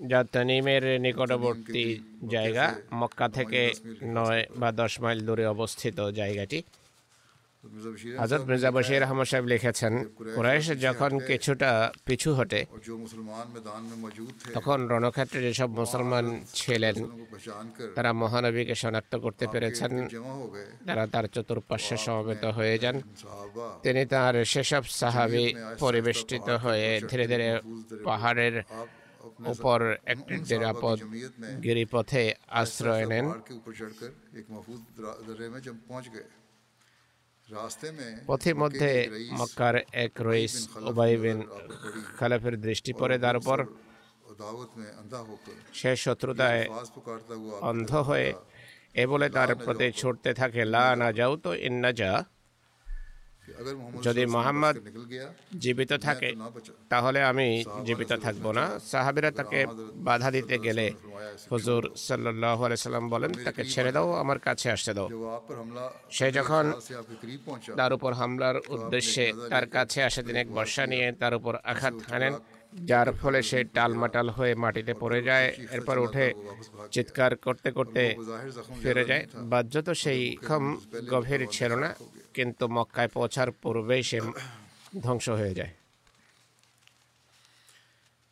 যা তানিমের নিকটবর্তী জায়গা। মক্কা থেকে নয় বা দশ মাইল দূরে অবস্থিত জায়গাটি। হাজরত মির্জা বশির আহমদ সাহেব লিখেছেন, কুরাইশ যখন কিছুটা পিছু হটে, তখন রণক্ষেত্রে যেসব মুসলমান ছিলেন, তারা মহানবীকে শনাক্ত করতে পেরেছেন। তারা তার চতুর্পার্শ্বে সমবেত হয়ে যান। তিনি তার সেসব সাহাবি পরিবেষ্টিত হয়ে ধীরে ধীরে পাহাড়ের উপর একটি নিরাপদ গিরিপথে আশ্রয় নেন। পথের মধ্যে মক্কার এক রইস ওবাই বিন খালাফের দৃষ্টি পড়ে তার উপর। সে শত্রুতায় অন্ধ হয়ে এ বলে তার প্রতি ছুটতে থাকে লা না যাও তো ইন্না যা। যদি মোহাম্মদ জীবিত থাকে তাহলে আমি জীবিত থাকব না। সাহাবিরা তাকে বাধা দিতে গেলে হুজুর সাল্লাহ সাল্লাম বলেন তাকে ছেড়ে দাও আমার কাছে আসতে দাও। সে যখন তার উপর হামলার উদ্দেশ্যে তার কাছে আসে তিনি এক বর্ষা নিয়ে তার উপর আঘাত হানেন যার ফলে সে টালমাটাল হয়ে মাটিতে পড়ে যায় এরপর উঠে চিৎকার করতে করতে ফিরে যায়। বাহ্য তো সেই ক্ষম গভীর ছিল না। কিন্তু মক্কায় পৌঁছার পূর্বেই সে ধ্বংস হয়ে যায়।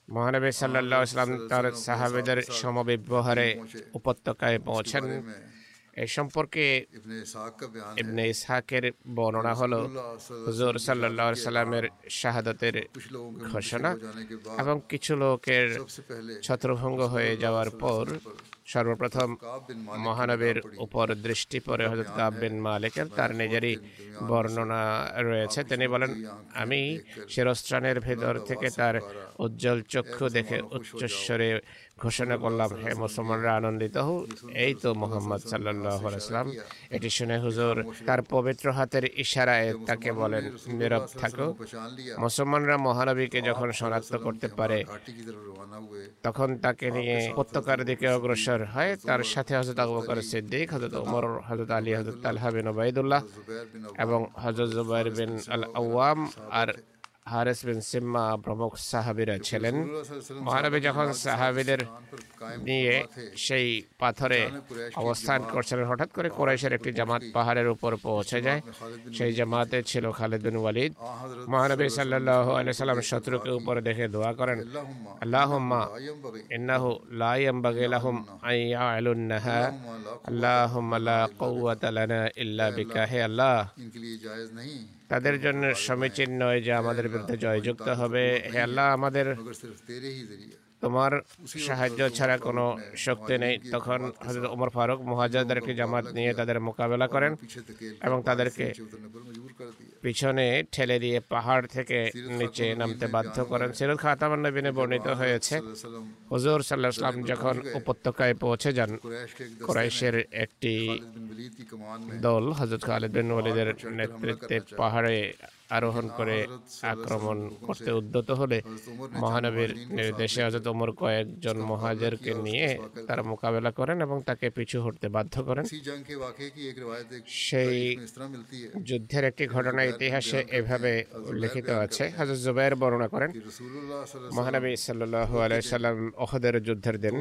মহানবী সাল্লা ইসলাম তার সাহাবেদের সমব্যবহারে উপত্যকায় পৌঁছান। এ সম্পর্কে ইবনে ইসহাকের বর্ণনা হলো, হুজুর সাল্লাহ সাল্লামের শাহাদাতের ঘোষণা এবং কিছু লোকের ছত্রভঙ্গ হয়ে যাওয়ার পর সর্বপ্রথম মহানবীর উপর দৃষ্টি পরে হজরত কাব বিন মালিকের তার নিজেরই বর্ণনা রয়েছে। তিনি বলেন, আমি শিরস্ত্রাণের ভেতর থেকে তার উজ্জ্বল চক্ষু দেখে উচ্চস্বরে ঘোষণা করলাম, হে মুসলমানরা, আনন্দিত হু এই তো মোহাম্মদ সাল্লাহ ইসলাম এটি শুনে হুজুর তার পবিত্র হাতের ইশারায় তাকে বলেন, নীরব থাকো। মুসলমানরা মহানবীকে যখন শনাক্ত করতে পারে, তখন তাকে নিয়ে উপত্যকার দিকে অগ্রসর বদরের হয়, তার সাথে হজরত আবু বকর সিদ্দিক হজরত ওমর হজরত আলী হজরত তালহা বিন ওবায়দুল্লাহ এবং হজরত জুবাইর বিন আল আওয়াম আর হারেস বিন সিম্মা প্রমুখ সাহাবিরা ছিলেন মহানবী যখন সাহাবিদের নিয়ে সেই পাথরে অবস্থান করছিলেন হঠাৎ করে কোরাইশের একটি জামাত পাহাড়ের উপর পৌঁছে যায় সেই জামাতে ছিল খালিদ বিন ওয়ালিদ মহানবী সাল্লাহ আলি সাল্লাম শত্রুকে উপরে দেখে দোয়া করেন আল্লাহুম্মা ইন্নাহু লা ইয়ানবাগি লাহুম আন ইয়ালুন্নাহা আল্লাহুম্মা লা কুওয়াতা লানা ইল্লা বিকা হে আল্লাহ তাদের জন্য সমীচীন নয় যে আমাদের বিরুদ্ধে জয়যুক্ত হবে। হে আল্লাহ আমাদের তোমার সাহায্য ছাড়া কোনো শক্তি নেই। তখন হযরত ওমর ফারুক মহাজাদারকে জামাত নিয়ে তাদের মোকাবেলা করেন এবং তাদেরকে পিছনে ঠেলে দিয়ে পাহাড় থেকে নিচে নামতে বাধ্য করেন। সিরাত খাতাম নবীনে বর্ণিত হয়েছে, হজুর সাল্লাহ ইসলাম যখন উপত্যকায় পৌঁছে যান, কুরাইশের একটি দল হযরত খালিদ বিন ওয়ালিদের নেতৃত্বে পাহাড়ে আরোহণ করে আক্রমণ করতে উদ্যত হলে মহানবীর নির্দেশে হজরত ওমর কয়েকজন মহাজেরকে নিয়ে তার মোকাবেলা করেন এবং তাকে পিছু হটতে বাধ্য করেন। সেই যুদ্ধের একটি ঘটনা ইতিহাসে এভাবে উল্লেখিত আছে। হজরত জুবাইর বর্ণনা করেন মহানবী সাল্লাহ আলাইসাল্লাম অহদের যুদ্ধের দিন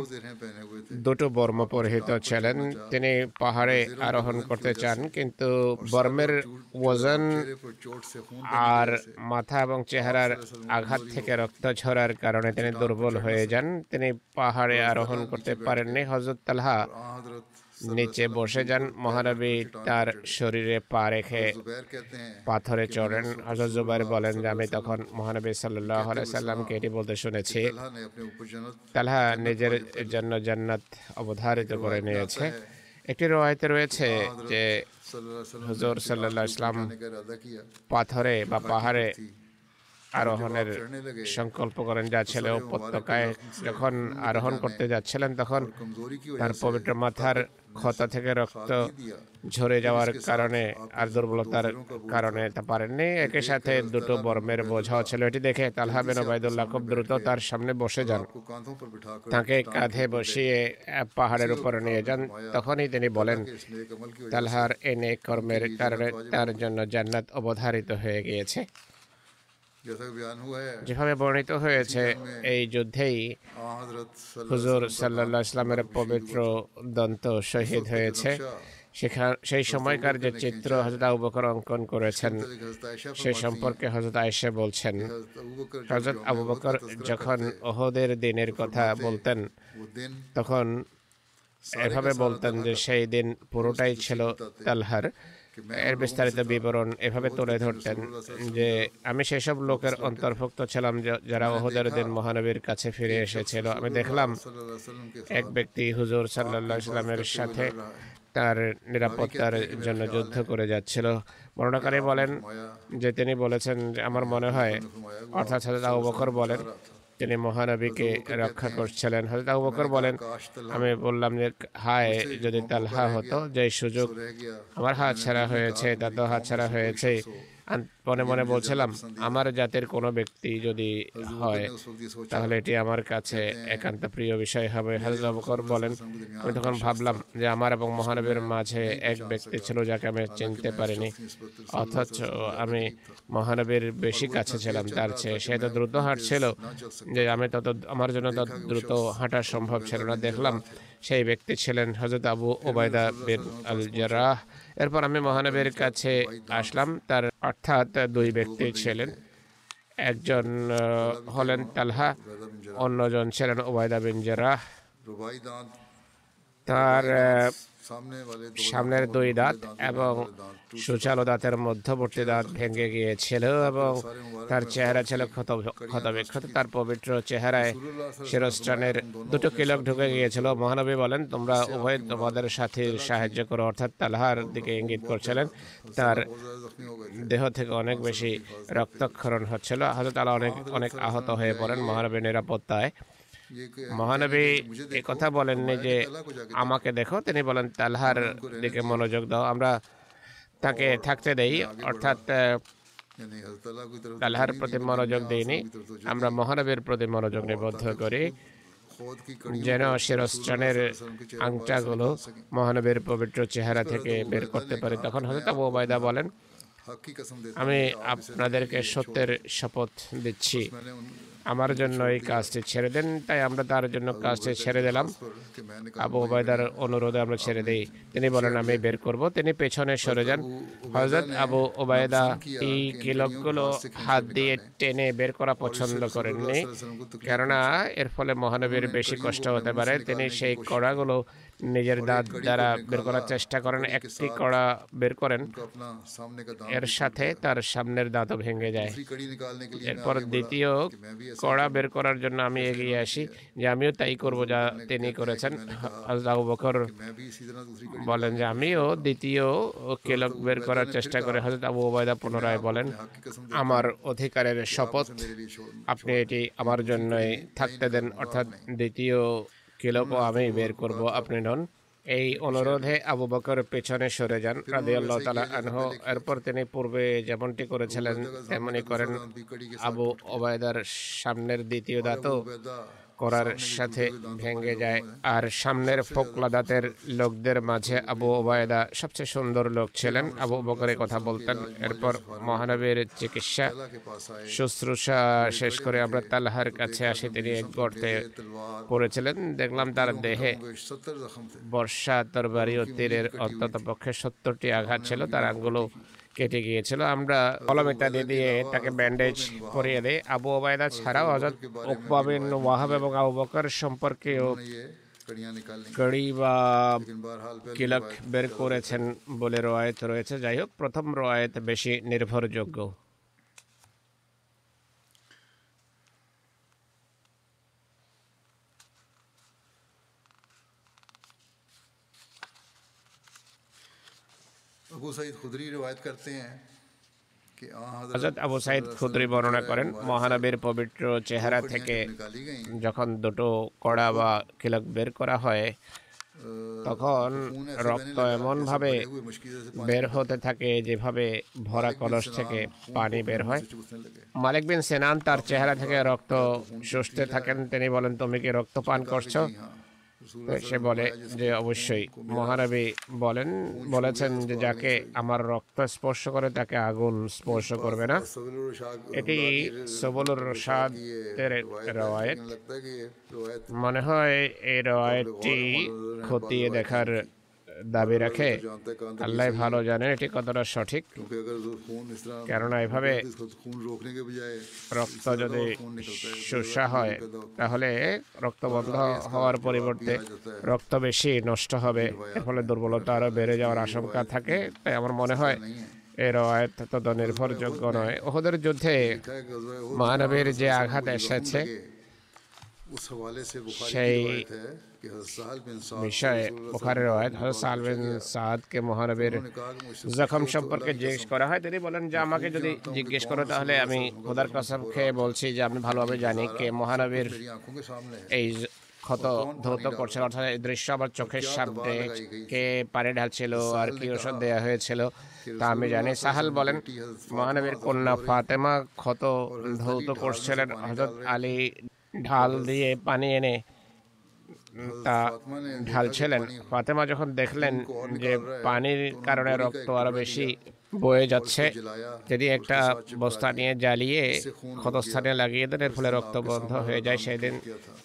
দুটো বর্ম পরিহিত ছিলেন। তিনি পাহাড়ে আরোহণ করতে চান কিন্তু বর্মের ওজন আর মাথা এবং চেহারার আঘাত থেকে রক্ত ঝরার কারণে তিনি দুর্বল হয়ে যান। তিনি পাহাড়ে আরোহণ করতে পারেননি। হজরত তালহা নিচে বসে যান। মহানবী তার শরীরে পা রেখে পাথরে চড়েন। হজরত জুবাইর বলেন যে আমি তখন মহানবী সাল্লাহ সাল্লামকে এটি বলতে শুনেছি। তালহা নিজের জন্য জান্নাত অবধারিত করে নিয়েছে। একটি রয়েতে রয়েছে যে হজর সাল্লাহ ইসলাম পাথরে বা পাহাড়ে আরোহণের সংকল্প করেন যা ছেলে উপত্যকায় যখন আরোহণ করতে যাচ্ছিলেন তখন তার পবিত্র মাথার ক্ষত থেকে রক্ত ঝরে যাওয়ার কারণে আর দুর্বলতার কারণে তা পারেননি। একই সাথে দুটো বর্মের বোঝাও ছিল এটি দেখে তালহা বেন ওবায়দুল্লাহ খুব দ্রুত তার সামনে বসে যান। তাকে কাঁধে বসিয়ে পাহাড়ের উপর নিয়ে যান। তখনই তিনি বলেন তালহার এনে কর্মের কারণে তার জন্য জান্নাত অবধারিত হয়ে গিয়েছে। যেভাবে বর্ণিত হয়েছে এই যুদ্ধেই হুজুর সাল্লাহ ইসলামের পবিত্র দন্ত শহীদ হয়েছে। সেই সময়কার যে চিত্র হজরত আবু অঙ্কন করেছেন সে সম্পর্কে হজরত আয়েশা বলছেন হজরত আবু বকর যখন ওহদের দিনের কথা বলতেন তখন এভাবে বলতেন যে সেই দিন পুরোটাই ছিল তালহার। এর বিস্তারিত বিবরণ এভাবে তুলে ধরতেন যে আমি সেসব লোকের অন্তর্ভুক্ত ছিলাম যারা ওহদের দিন মহানবীর কাছে ফিরে এসেছিল। আমি দেখলাম এক ব্যক্তি হুজুর সাল্লাহ ইসলামের সাথে তার নিরাপত্তার জন্য যুদ্ধ করে যাচ্ছিল। বর্ণাকারী বলেন যে তিনি বলেছেন আমার মনে হয় অর্থাৎ বকর বলেন তিনি মহানবীকে রক্ষা করছিলেন। হযরত আবু বকর বলেন আমি বললাম যে হায় যদি তালহা হতো যে সুযোগ আমার হাত ছাড়া হয়েছে দাদু হাত ছাড়া হয়েছে মনে মনে বলছিলাম, আমার জাতের কোনো ব্যক্তি যদি হয়, তাহলে এটি আমার কাছে একান্ত প্রিয় বিষয় হবে। হাজর বলেন, আমি তখন ভাবলাম যে আমার এবং মহানবীর মাঝে এক ব্যক্তি ছিল যাকে আমি চিনতে পারিনি, অথচ আমি মহানবীর বেশি কাছে ছিলাম, তার চেয়ে সে তো দ্রুত হাঁটছিল যে আমি তত আমার জন্য তত দ্রুত হাঁটা সম্ভব ছিল না। দেখলাম সেই ব্যক্তি ছিলেন হজরত আবু ওবায়দা বিন আল জারাহ এরপর আমি মহানবীর কাছে আসলাম। তার অর্থাৎ দুই ব্যক্তি ছিলেন। একজন হলেন তালহা, অন্যজন ছিলেন ওবায়দা বিন জারাহ। তার সামনের দুই দাঁত এবং সুচালো দাঁতের মধ্যবর্তী দাঁত ভেঙে গিয়েছিল এবং তার চেহারা ছিল ক্ষত ক্ষতবিক্ষত তার পবিত্র চেহারায় শিরস্থানের দুটো কিলক ঢুকে গিয়েছিল মহানবী বলেন তোমরা উভয় তোমাদের সাথে সাহায্য করো অর্থাৎ তালহার দিকে ইঙ্গিত করছিলেন তার দেহ থেকে অনেক বেশি রক্তক্ষরণ হচ্ছিল হয়তো তারা অনেক অনেক আহত হয়ে পড়েন মহানবীর নিরাপত্তায় মহানবী এ কথা বলেননি যে আমাকে দেখো। তিনি বলেন, তালহার দিকে মনোযোগ দাও। আমরা তাকে থাকতে দেই, অর্থাৎ তালহার প্রতি মনোযোগ দিইনি। আমরা মহানবীর প্রতি মনোযোগ নিবদ্ধ করি। যেন শিরস্থানের আংটাগুলো মহানবীর পবিত্র চেহারা থেকে বের করতে পারে। তখন হয়তো তাবু ওবায়দা বলেন, আমি আপনাদেরকে সত্যের শপথ দিচ্ছি। আমার জন্য এই কাজটি ছেড়ে দেন তাই আমরা তার জন্য কাজটি ছেড়ে দিলাম। আবু ওবায়দার অনুরোধে আমরা ছেড়ে দিই। তিনি বলেন আমি বের করব। তিনি পেছনে সরে যান। হজরত আবু ওবায়দা এই কিলকগুলো হাত দিয়ে টেনে বের করা পছন্দ করেননি। কেননা এর ফলে মহানবীর বেশি কষ্ট হতে পারে। তিনি সেই কড়াগুলো নিজের দাঁত দ্বারা বের করার চেষ্টা করেন একটি কড়া বের করেন। এর সাথে তার সামনের দাঁতও ভেঙে যায়। এরপর দ্বিতীয় কড়া বের করার জন্য আমি এগিয়ে আসি যে আমিও তাই করব যা তিনি করেছেন। আবু বকর বলেন যে আমিও দ্বিতীয় কেলক বের করার চেষ্টা করে। হজরত আবু ওবায়দা পুনরায় বলেন, আমার অধিকারের শপথ আপনি এটি আমার জন্যই থাকতে দেন, অর্থাৎ দ্বিতীয় কেলকও আমি বের করব। আপনি নন এই অনুরোধে আবু বকর পেছনে সরে যান রাদিয়াল্লাহু তাআলা আনহু। এরপর তিনি পূর্বে যেমনটি করেছিলেন তেমনি করেন আবু ওবায়দার সামনের দ্বিতীয় দাঁত করার সাথে ভেঙে যায়। আর সামনের ফোকলাদাতের লোকদের মাঝে আবু ওবায়দা সবচেয়ে সুন্দর লোক ছিলেন। আবু বকরের কথা বলতেন। এরপর মহানবীর চিকিৎসা শুশ্রূষা শেষ করে আমরা তালহার কাছে আসি। তিনি এক গর্তে পড়েছিলেন। দেখলাম তার দেহে বর্ষা তরবারি ও তীরের অন্তত পক্ষে সত্তরটি আঘাত ছিল। তার আঙ্গুলো কেটে গিয়েছিল। আমরা কলমেটা দিয়ে দিয়ে তাকে ব্যান্ডেজ করিয়ে দেয় আবু ওবায়দা ছাড়াও হজরত ওকবাবিন ওয়াহাব এবং আবু বকর সম্পর্কেও কড়ি বা কিলক বের করেছেন বলে রয়েত রয়েছে। যাই হোক, প্রথম রয়েত বেশি নির্ভরযোগ্য। হজরত আবু সাইদ খুদ্রি বর্ণনা করেন মহানবীর পবিত্র চেহারা থেকে যখন দুটো কড়া বা কিলক বের করা হয় তখন রক্ত এমনভাবে বের হতে থাকে যেভাবে ভরা কলস থেকে পানি বের হয় মালিক বিন সেনান তার চেহারা থেকে রক্ত শুষতে থাকেন তিনি বলেন তুমি কি রক্ত পান করছ সে বলে যে অবশ্যই। মহারবি বলেন, বলেছেন যে যাকে আমার রক্ত স্পর্শ করে, তাকে আগুন স্পর্শ করবে না। এটি সবলুর রসাদের রওয়ায়ত। মনে হয় এই রওয়ায়তটি খতিয়ে দেখার দাবি রাখে আল্লাহ ভালো জানেন এটি কতটা সঠিক। কেননা এভাবে রক্ত যদি সুসা হয় তাহলে রক্ত বন্ধ হওয়ার পরিবর্তে রক্ত বেশি নষ্ট হবে এর ফলে দুর্বলতা আরও বেড়ে যাওয়ার আশঙ্কা থাকে তাই আমার মনে হয় এর আয়াত তত নির্ভরযোগ্য নয়। ওহদের যুদ্ধে মানবের যে আঘাত এসেছে সেই বিষয়ে বোখারের রয়েত হজরত সাল বিন সাদকে মহানবের জখম সম্পর্কে জিজ্ঞেস করা হয় তিনি বলেন যে আমাকে যদি জিজ্ঞেস করো তাহলে আমি খোদার কসম খেয়ে বলছি যে আমি ভালোভাবে জানি কে এই ক্ষত ধৌত অর্থাৎ এই দৃশ্য আমার চোখের সামনে কে পানি ঢালছিল আর কি ওষুধ দেওয়া হয়েছিল তা আমি জানি সাহাল বলেন মহানবীর কন্যা ফাতেমা ক্ষত ধৌত করছিলেন হজরত আলী ঢাল দিয়ে পানি এনে তা ঢালছিলেন। ফাতেমা যখন দেখলেন যে পানির কারণে রক্ত আরও বেশি বয়ে যাচ্ছে, যদি একটা বস্তা নিয়ে জ্বালিয়ে ক্ষতস্থানে লাগিয়ে দেন, এর ফলে রক্ত বন্ধ হয়ে যায়। সেদিন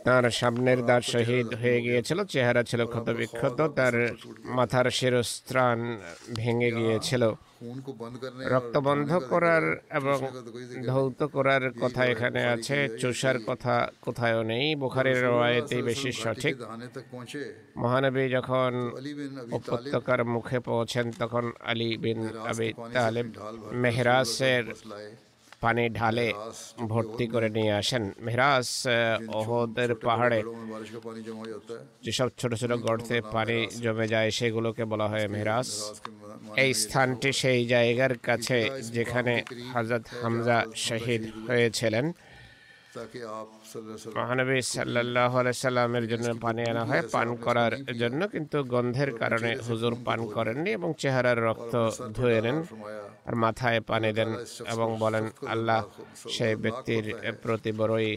তার সামনের দাঁত শহীদ হয়ে গিয়েছিল, চেহারা ছিল ক্ষতবিক্ষত, তার মাথার শিরস্ত্রাণ ভেঙে গিয়েছিল। রক্ত বন্ধ করার এবং ধৌত করার কথা এখানে আছে চুষার কথা কোথায়ও নেই। বুখারের রয়েতেই বেশি সঠিক। মহানবী যখন উপত্যকার মুখে পৌঁছেন তখন আলী বিন আবি তালেব মেহরাসের পানি ঢালে ভর্তি করে নিয়ে আসেন। মেহরাজ ওহদের পাহাড়ে যেসব ছোট ছোট গর্তে পানি জমে যায়, সেগুলোকে বলা হয় মেহরাজ। এই স্থানটি সেই জায়গার কাছে যেখানে হজরত হামজা শহীদ হয়েছিলেন। মহানবী সাল্লাহ সাল্লামের জন্য পানি আনা হয় পান করার জন্য কিন্তু গন্ধের কারণে হুজুর পান করেননি এবং চেহারার রক্ত ধুয়ে নেন আর মাথায় পানি দেন এবং বলেন আল্লাহ সেই ব্যক্তির প্রতি বড়ই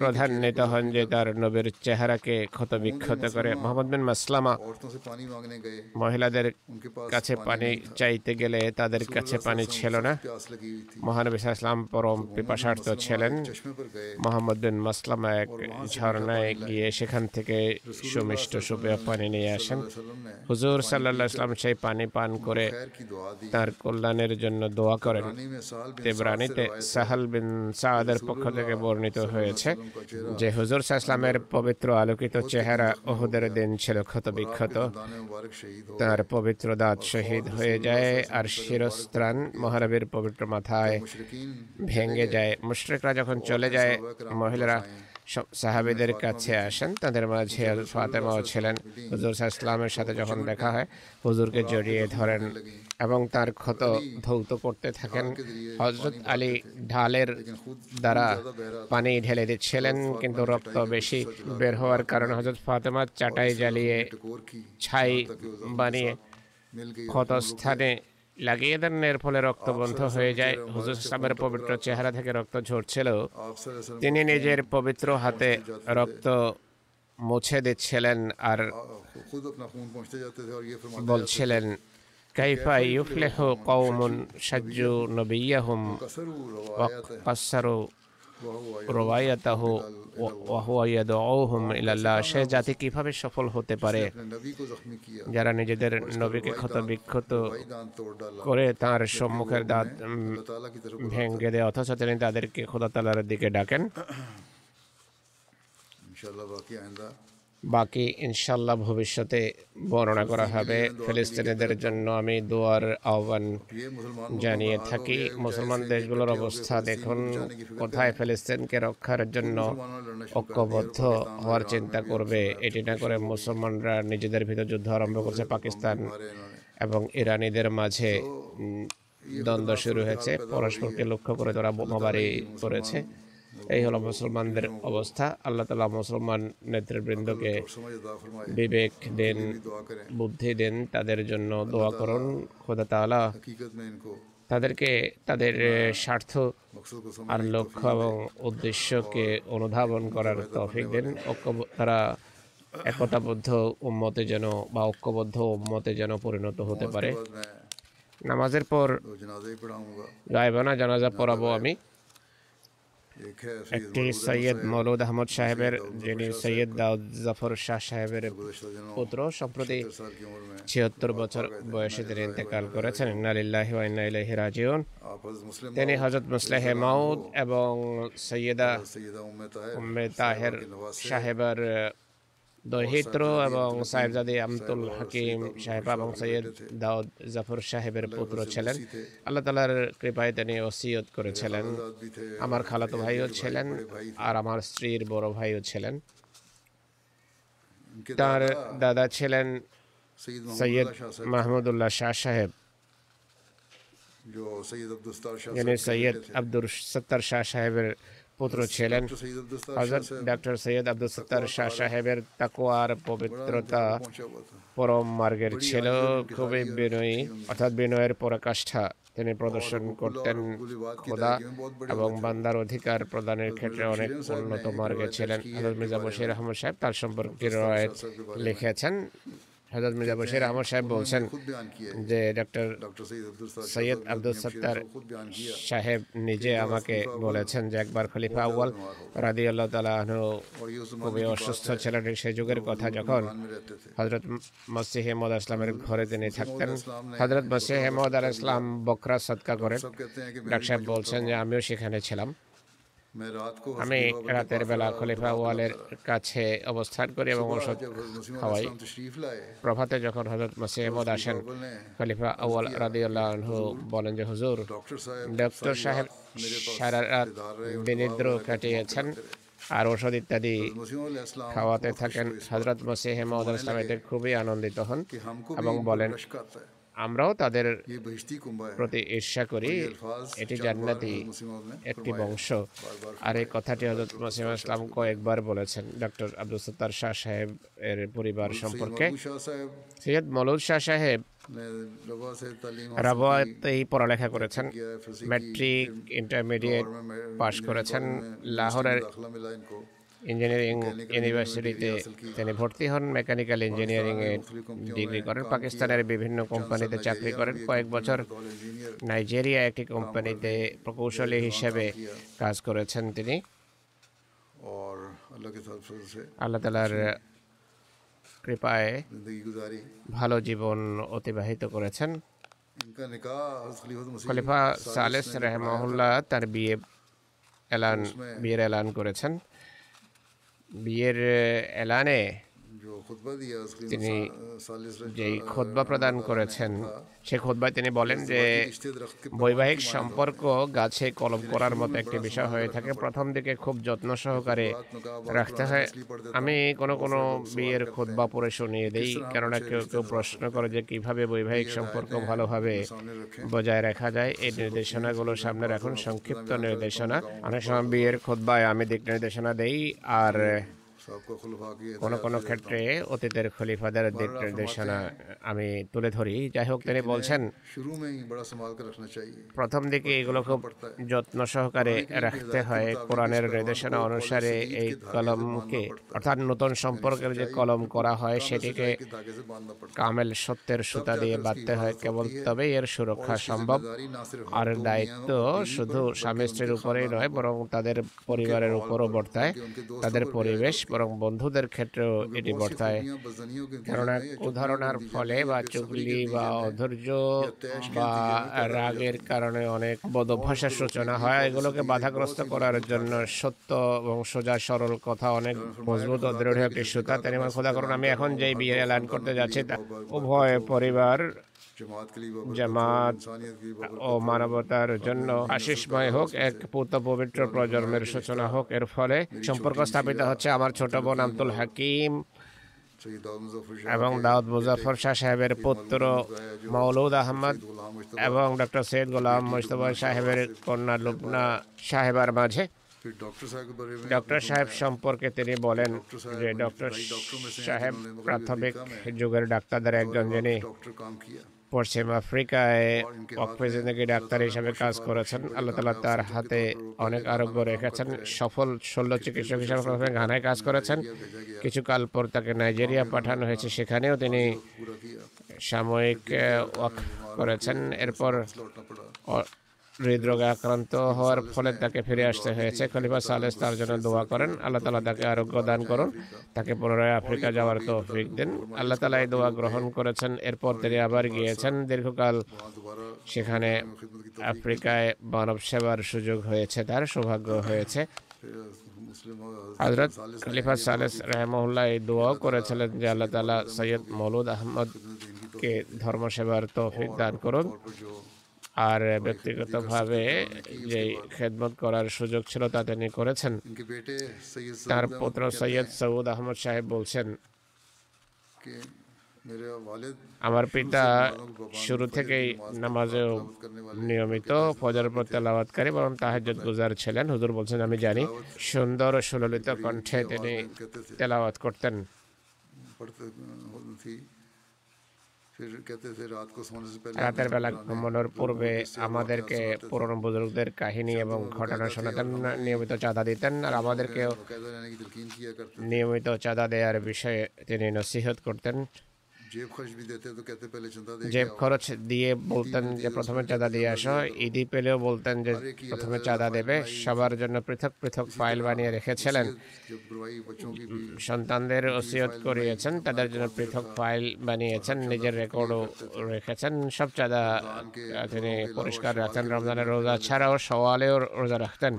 প্রধান্বিত হন যে তার নবীর চেহারাকে ক্ষতবিক্ষত করে। মোহাম্মদ বিন মাসলামা মহিলাদের কাছে পানি চাইতে গেলে তাদের কাছে পানি ছিল না। মহানবী সাল্লাম পরম পিপাসার্থ ছিলেন। মোহাম্মদ বিন মাসলামায় ঝর্ণায় গিয়ে সেখান থেকে সুমিষ্ট সুপেয় পানি নিয়ে আসেন। হুজুর সাল্লাহ ইসলাম সেই পানি পান করে তার কল্যাণের জন্য দোয়া করেন। তেবরানিতে সাহাল বিন সাহাদের পক্ষ থেকে বর্ণিত হয়েছে যে হুজুর সাহসলামের পবিত্র আলোকিত চেহারা ওহুদের দিন ছিল ক্ষত বিক্ষত তার পবিত্র দাঁত শহীদ হয়ে যায় আর শিরস্ত্রাণ মহারবীর পবিত্র মাথায় ভেঙে যায়। মুশ্রিকরা যখন চলে যায় মহিলা যারা সাহাবিদের কাছে আসেন তাদের মাঝে ফাতেমাও ছিলেন। হুজুর ইসলামের সাথে যখন দেখা হয় হুজুরকে জড়িয়ে ধরেন এবং তার ক্ষত ধৌত করতে থাকেন। হজরত আলী ঢালের দ্বারা পানি ঢেলে দিচ্ছিলেন কিন্তু রক্ত বেশি বের হওয়ার কারণে হজরত ফাতেমা চাটাই জ্বালিয়ে ছাই বানিয়ে ক্ষতস্থানে লাগিয়ে দেন এর ফলে রক্ত বন্ধ হয়ে যায়। হুজুর সামের পবিত্র চেহারা থেকে রক্ত ঝরছিল। তিনি নিজের পবিত্র হাতে রক্ত মুছে দিচ্ছিলেন আর বলছিলেন কাইফা ইউফলেহ কৌমুন সাজ্জু নবিয়াহুম কাসারু সে জাতি কীভাবে সফল হতে পারে? যারা নিজেদের নবীকে ক্ষত বিক্ষত করে তার সম্মুখের দাঁত ভেঙে দেয়, অথচ তিনি তাদেরকে খোদা তালার দিকে ডাকেন। বাকি আইন্দা বাকি ইনশাল্লাহ ভবিষ্যতে বর্ণনা করা হবে। ফিলিস্তিনিদের জন্য আমি দোয়ার আহ্বান জানিয়ে থাকি। মুসলমান দেশগুলোর অবস্থা দেখুন, কোথায় ফিলিস্তিনকে রক্ষার জন্য ঐক্যবদ্ধ হওয়ার চিন্তা করবে, এটি না করে মুসলমানরা নিজেদের ভিতর যুদ্ধ আরম্ভ করছে পাকিস্তান এবং ইরানিদের মাঝে দ্বন্দ্ব শুরু হয়েছে। পরস্পরকে লক্ষ্য করে তারা বোমাবারি করেছে। এই হলো মুসলমানদের অবস্থা। আল্লাহ তালা মুসলমান নেতৃবৃন্দকে বিবেক দেন বুদ্ধি দেন তাদের জন্য দোয়া করুন। খোদা তালা তাদেরকে তাদের স্বার্থ আর লক্ষ্য এবং উদ্দেশ্যকে অনুধাবন করার তফিক দেন। ঐক্য তারা একতাবদ্ধ উম্মতে যেন বা ঐক্যবদ্ধ উম্মতে যেন পরিণত হতে পারে। নামাজের পর গায়বানা জানাজা পড়াবো আমি। একটি সৈয়দ মৌলুদ আহমদ সাহেবের, যিনি সৈয়দ দাউদ জাফর শাহ সাহেবের পুত্র। সম্প্রতি ছিয়াত্তর বছর বয়সে তিনি ইন্তেকাল করেছেন। ইন্নালিল্লাহি ওয়া ইন্না ইলাইহি রাজিউন। তিনি হযরত মুসলেহে মাউদ এবং সৈয়দা উম্মে তাহের সাহেবের দহিত্র এবং সাহেবজাদে আমতুল হাকিম সাহেব এবং সৈয়দ দাউদ জাফর সাহেবের পুত্র ছিলেন। আল্লাহ তালার কৃপায় তিনি ওসিয়ত করেছিলেন। আমার খালাতো ভাইও ছিলেন আর আমার স্ত্রীর বড় ভাইও ছিলেন। তার দাদা? ছিলেন সৈয়দ মাহমুদুল্লাহ শাহ সাহেব। যিনি সৈয়দ আব্দুর সত্তার শাহ সাহেবের পুত্র ছিলেন। হজরত ডক্টর সৈয়দ আব্দুল সত্তার শাহ সাহেবের তাকোয়ার পবিত্রতা পরম মার্গের ছিল। খুবই বিনয়ী। অর্থাৎ বিনয়ের পরাকাষ্ঠা তিনি প্রদর্শন করতেন খোদা এবং বান্দার অধিকার প্রদানের ক্ষেত্রে অনেক উন্নত মার্গে ছিলেন। হজরত মির্জা বশির আহমদ সাহেব তার সম্পর্কে রয়েছে লিখেছেন। হজরত মির্জা বশির আহমদ সাহেব বলছেন যে ডক্টর সৈয়দ আব্দুল সত্তার সাহেব নিজে আমাকে বলেছেন যে একবার খলিফা আউ্বাল রাদি আল্লাহ তালাহন খুবই অসুস্থ ছিলেন সে যুগের কথা যখন হজরত মসিহ হেমদ আসলামের ঘরে তিনি থাকতেন। হজরত মসিহ হেমদ আল ইসলাম বকরা সৎকা করেন। ডাক্তার সাহেব বলছেন যে আমিও সেখানে ছিলাম। আমি রাতের বেলা খলিফা ওয়ালের কাছে অবস্থান করি এবং ওষুধ খাওয়াই প্রভাতে যখন হজরত মাসিমদ আসেন খলিফা আউয়াল রাদিউল্লাহু বলেন যে হুজুর ডক্টর সাহেব সারা রাত দরিদ্র কাটিয়েছেন আর ওষুধ ইত্যাদি খাওয়াতে থাকেন হজরত মসিহ ইসলাম এতে খুবই আনন্দিত হন এবং বলেন আমরাও তাদের প্রতি ঈর্ষা করি। এটি জান্নাতি একটি বংশ। আর এই কথাটি হজরত মাসিম ইসলাম কয়েকবার বলেছেন। ডক্টর আব্দুল সত্তার শাহ সাহেব এর পরিবার সম্পর্কে। সৈয়দ মলুদ শাহ সাহেব রাবাতেই পড়ালেখা করেছেন। ম্যাট্রিক ইন্টারমিডিয়েট পাশ করেছেন লাহোরের ইঞ্জিনিয়ারিং ইউনিভার্সিটিতে তিনি ভর্তি হন মেকানিক্যাল ইঞ্জিনিয়ারিংয়ে ডিগ্রি করেন পাকিস্তানের বিভিন্ন কোম্পানিতে চাকরি করেন। কয়েক বছর নাইজেরিয়া একটি কোম্পানিতে প্রকৌশলী হিসেবে কাজ করেছেন তিনি। আল্লাহ তালার কৃপায় ভালো জীবন অতিবাহিত করেছেন। খলিফা সালেস রহমাহুল্লাহ তার বিয়ে এলান বিয়ের এলান করেছেন। bir elane. তিনি যেই খোদবা প্রদান করেছেন সে খোদবায় তিনি বলেন যে বৈবাহিক সম্পর্ক গাছে কলম করার মতো একটি বিষয় হয়ে থাকে প্রথম দিকে খুব যত্ন সহকারে রাখতে হয় আমি কোনো কোনো বিয়ের খোদবা পরে শুনিয়ে দিই কেননা কেউ কেউ প্রশ্ন করে যে কীভাবে বৈবাহিক সম্পর্ক ভালোভাবে বজায় রাখা যায় এই নির্দেশনাগুলো সামনে রাখুন সংক্ষিপ্ত নির্দেশনা অনেক সময় বিয়ের খোদবায় আমি দিক নির্দেশনা দেই আর কোন কোন ক্ষেত্রে অতীতের খলিফাদের দিক নির্দেশনা আমি তুলে ধরি। যাই হোক তিনি বলছেন প্রথম দিকে এগুলো খুব যত্ন সহকারে রাখতে হয় কোরআনের নির্দেশনা অনুসারে এই কলমকে অর্থাৎ নতুন সম্পর্কের যে কলম করা হয় সেটিকে কামেল সত্যের সুতা দিয়ে বাঁধতে হয় কেবল তবেই এর সুরক্ষা সম্ভব। আর দায়িত্ব শুধু স্বামী স্ত্রীর উপরেই নয় বরং তাদের পরিবারের উপরও বর্তায়। তাদের পরিবেশ বরং বন্ধুদের ক্ষেত্রেও এটি বর্তায়। কারণ উদাহরণার ফলে বা চুগলি বা অধৈর্য বা রাগের কারণে অনেক বদভ্যাসের সূচনা হয়। এগুলোকে বাধাগ্রস্ত করার জন্য সত্য এবং সোজা সরল কথা অনেক মজবুত ও দৃঢ় একটি সুতা তেমন খোদা করুন আমি এখন যেই বিয়ে এলান করতে যাচ্ছি তা উভয় পরিবার জামাত ও মানবতার জন্য আশিসময় হোক এক পুত পবিত্র প্রজন্মের সূচনা হোক এর ফলে সম্পর্ক স্থাপিত হচ্ছে আমার ছোট বোন আব্দুল হাকিম এবং দাউদ মুজাফর শাহ সাহেবের পুত্র মৌলুদ আহমদ এবং ডক্টর সৈয়দ গোলাম মুস্তফা সাহেবের কন্যা লুবনা সাহেবার মাঝে। ডক্টর সাহেব সম্পর্কে তিনি বলেন যে ডক্টর সাহেব প্রাথমিক যুগের ডাক্তারদের একজন যিনি পশ্চিম আফ্রিকায় অক্সিজেনকে ডাক্তার হিসাবে কাজ করেছেন। আল্লাহ তালা তার হাতে অনেক আরোগ্য রেখেছেন। সফল শল্য চিকিৎসক হিসাবে ঘানায় কাজ করেছেন। কিছুকাল পর তাকে নাইজেরিয়া পাঠানো হয়েছে। সেখানেও তিনি সাময়িক ওয়াক করেছেন। এরপর হৃদরোগে আক্রান্ত হওয়ার ফলে তাকে ফিরে আসতে হয়েছে। খলিফা সালেস তার জন্য দোয়া করেন, আল্লাহ তালা তাকে আরোগ্য দান করুন, তাকে পুনরায় আফ্রিকা যাওয়ার তৌফিক দেন। আল্লাহ তালা এই দোয়া গ্রহণ করেছেন, এরপর তিনি আবার গিয়েছেন। দীর্ঘকাল সেখানে আফ্রিকায় মানব সেবার সুযোগ হয়েছে, তার সৌভাগ্য হয়েছে। হজরত খলিফা সালেস রহমুল্লাহ এই দোয়াও করেছিলেন যে আল্লাহ তালা সৈয়দ মৌলুদ আহমদকে ধর্ম সেবার তৌফিক দান করুন। আর ব্যক্তিগতভাবে যে খেদমত করার সুযোগ ছিল তা তিনি করেছেন। তার পুত্র সৈয়দ সৌদ আহমদ সাহেব বলছেন আমার পিতা শুরু থেকেই নামাজে নিয়মিত ফজর প্রত্যালাবাদকারী বরং তাহাজত গুজার ছিলেন। হুজুর বলছেন আমি জানি। সুন্দর সুললিত কণ্ঠে তিনি তেলাওয়াত করতেন। রাতের বেলা ঘুমানোর পূর্বে আমাদেরকে পুরনো বুজুর্গদের কাহিনী এবং ঘটনা শোনাতেন, নিয়মিত চাঁদা দিতেন আর আমাদেরকেও নিয়মিত চাঁদা দেওয়ার বিষয়ে তিনি নসিহত করতেন। জেব খরচ দিয়ে বলতেন যে প্রথমে চাঁদা দিয়ে আসো ইডি পেলেও বলতেন যে প্রথমে চাঁদা দেবে সবার জন্য পৃথক পৃথক ফাইল বানিয়ে রেখেছিলেন। সন্তানদের ওসিয়ত করিয়েছেন তাদের জন্য পৃথক ফাইল বানিয়েছেন নিজের রেকর্ডও রেখেছেন সব চাঁদা তিনি পরিষ্কার রাখতেন রমজানের রোজা ছাড়াও সওয়ালেও রোজা রাখতেন।